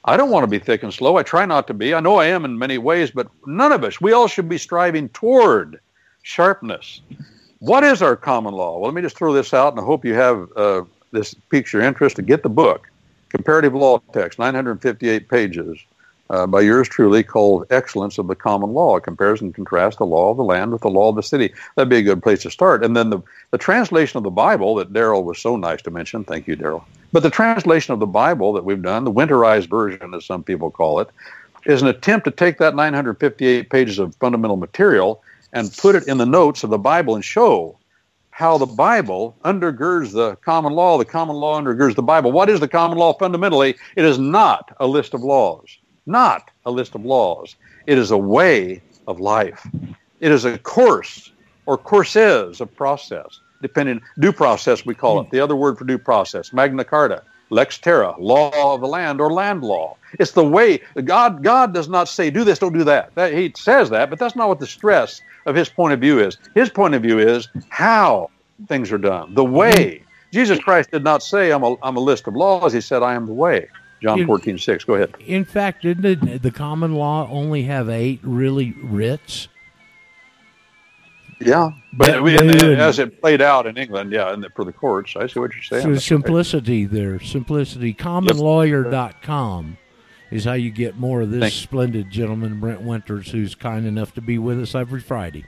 I don't want to be thick and slow. I try not to be. I know I am in many ways, but none of us. We all should be striving toward sharpness. What is our common law? Well, let me just throw this out, and I hope you have uh, this piques your interest to get the book, Comparative Law Text, 958 pages, uh, by yours truly, called Excellence of the Common Law, compares and contrasts the law of the land with the law of the city. That'd be a good place to start. And then the, the translation of the Bible that Daryl was so nice to mention, thank you, Daryl. But the translation of the Bible that we've done, the winterized version, as some people call it, is an attempt to take that 958 pages of fundamental material and put it in the notes of the Bible and show how the Bible undergirds the common law. The common law undergirds the Bible. What is the common law fundamentally? It is not a list of laws. Not a list of laws. It is a way of life. It is a course or courses of process, depending due process we call it. The other word for due process, Magna Carta, lex terra, law of the land or land law. It's the way God God does not say do this, don't do that. that. He says that, but that's not what the stress of his point of view is. His point of view is how things are done, the way. Jesus Christ did not say, I'm a, I'm a list of laws. He said, I am the way. John 14, 6. Go ahead. In fact, didn't the common law only have eight really writs? Yeah, but we, as it played out in England, yeah, and for the courts, I see what you're saying. So simplicity there, simplicity. Commonlawyer.com is how you get more of this Thanks. splendid gentleman, Brent Winters, who's kind enough to be with us every Friday.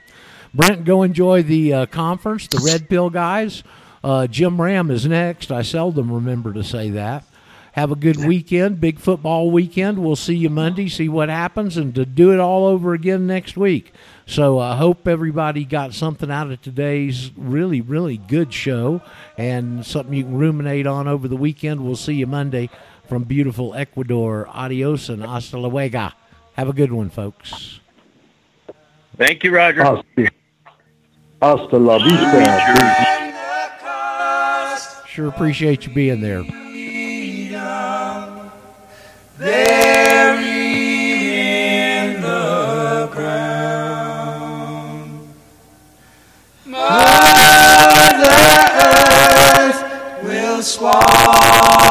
Brent, go enjoy the uh, conference, the Red Pill guys. Uh, Jim Ram is next. I seldom remember to say that. Have a good weekend, big football weekend. We'll see you Monday, see what happens, and to do it all over again next week. So I hope everybody got something out of today's really, really good show and something you can ruminate on over the weekend. We'll see you Monday from beautiful Ecuador. Adios and hasta luego. Have a good one, folks. Thank you, Roger. Hasta, la vista. Sure appreciate you being there. swallow.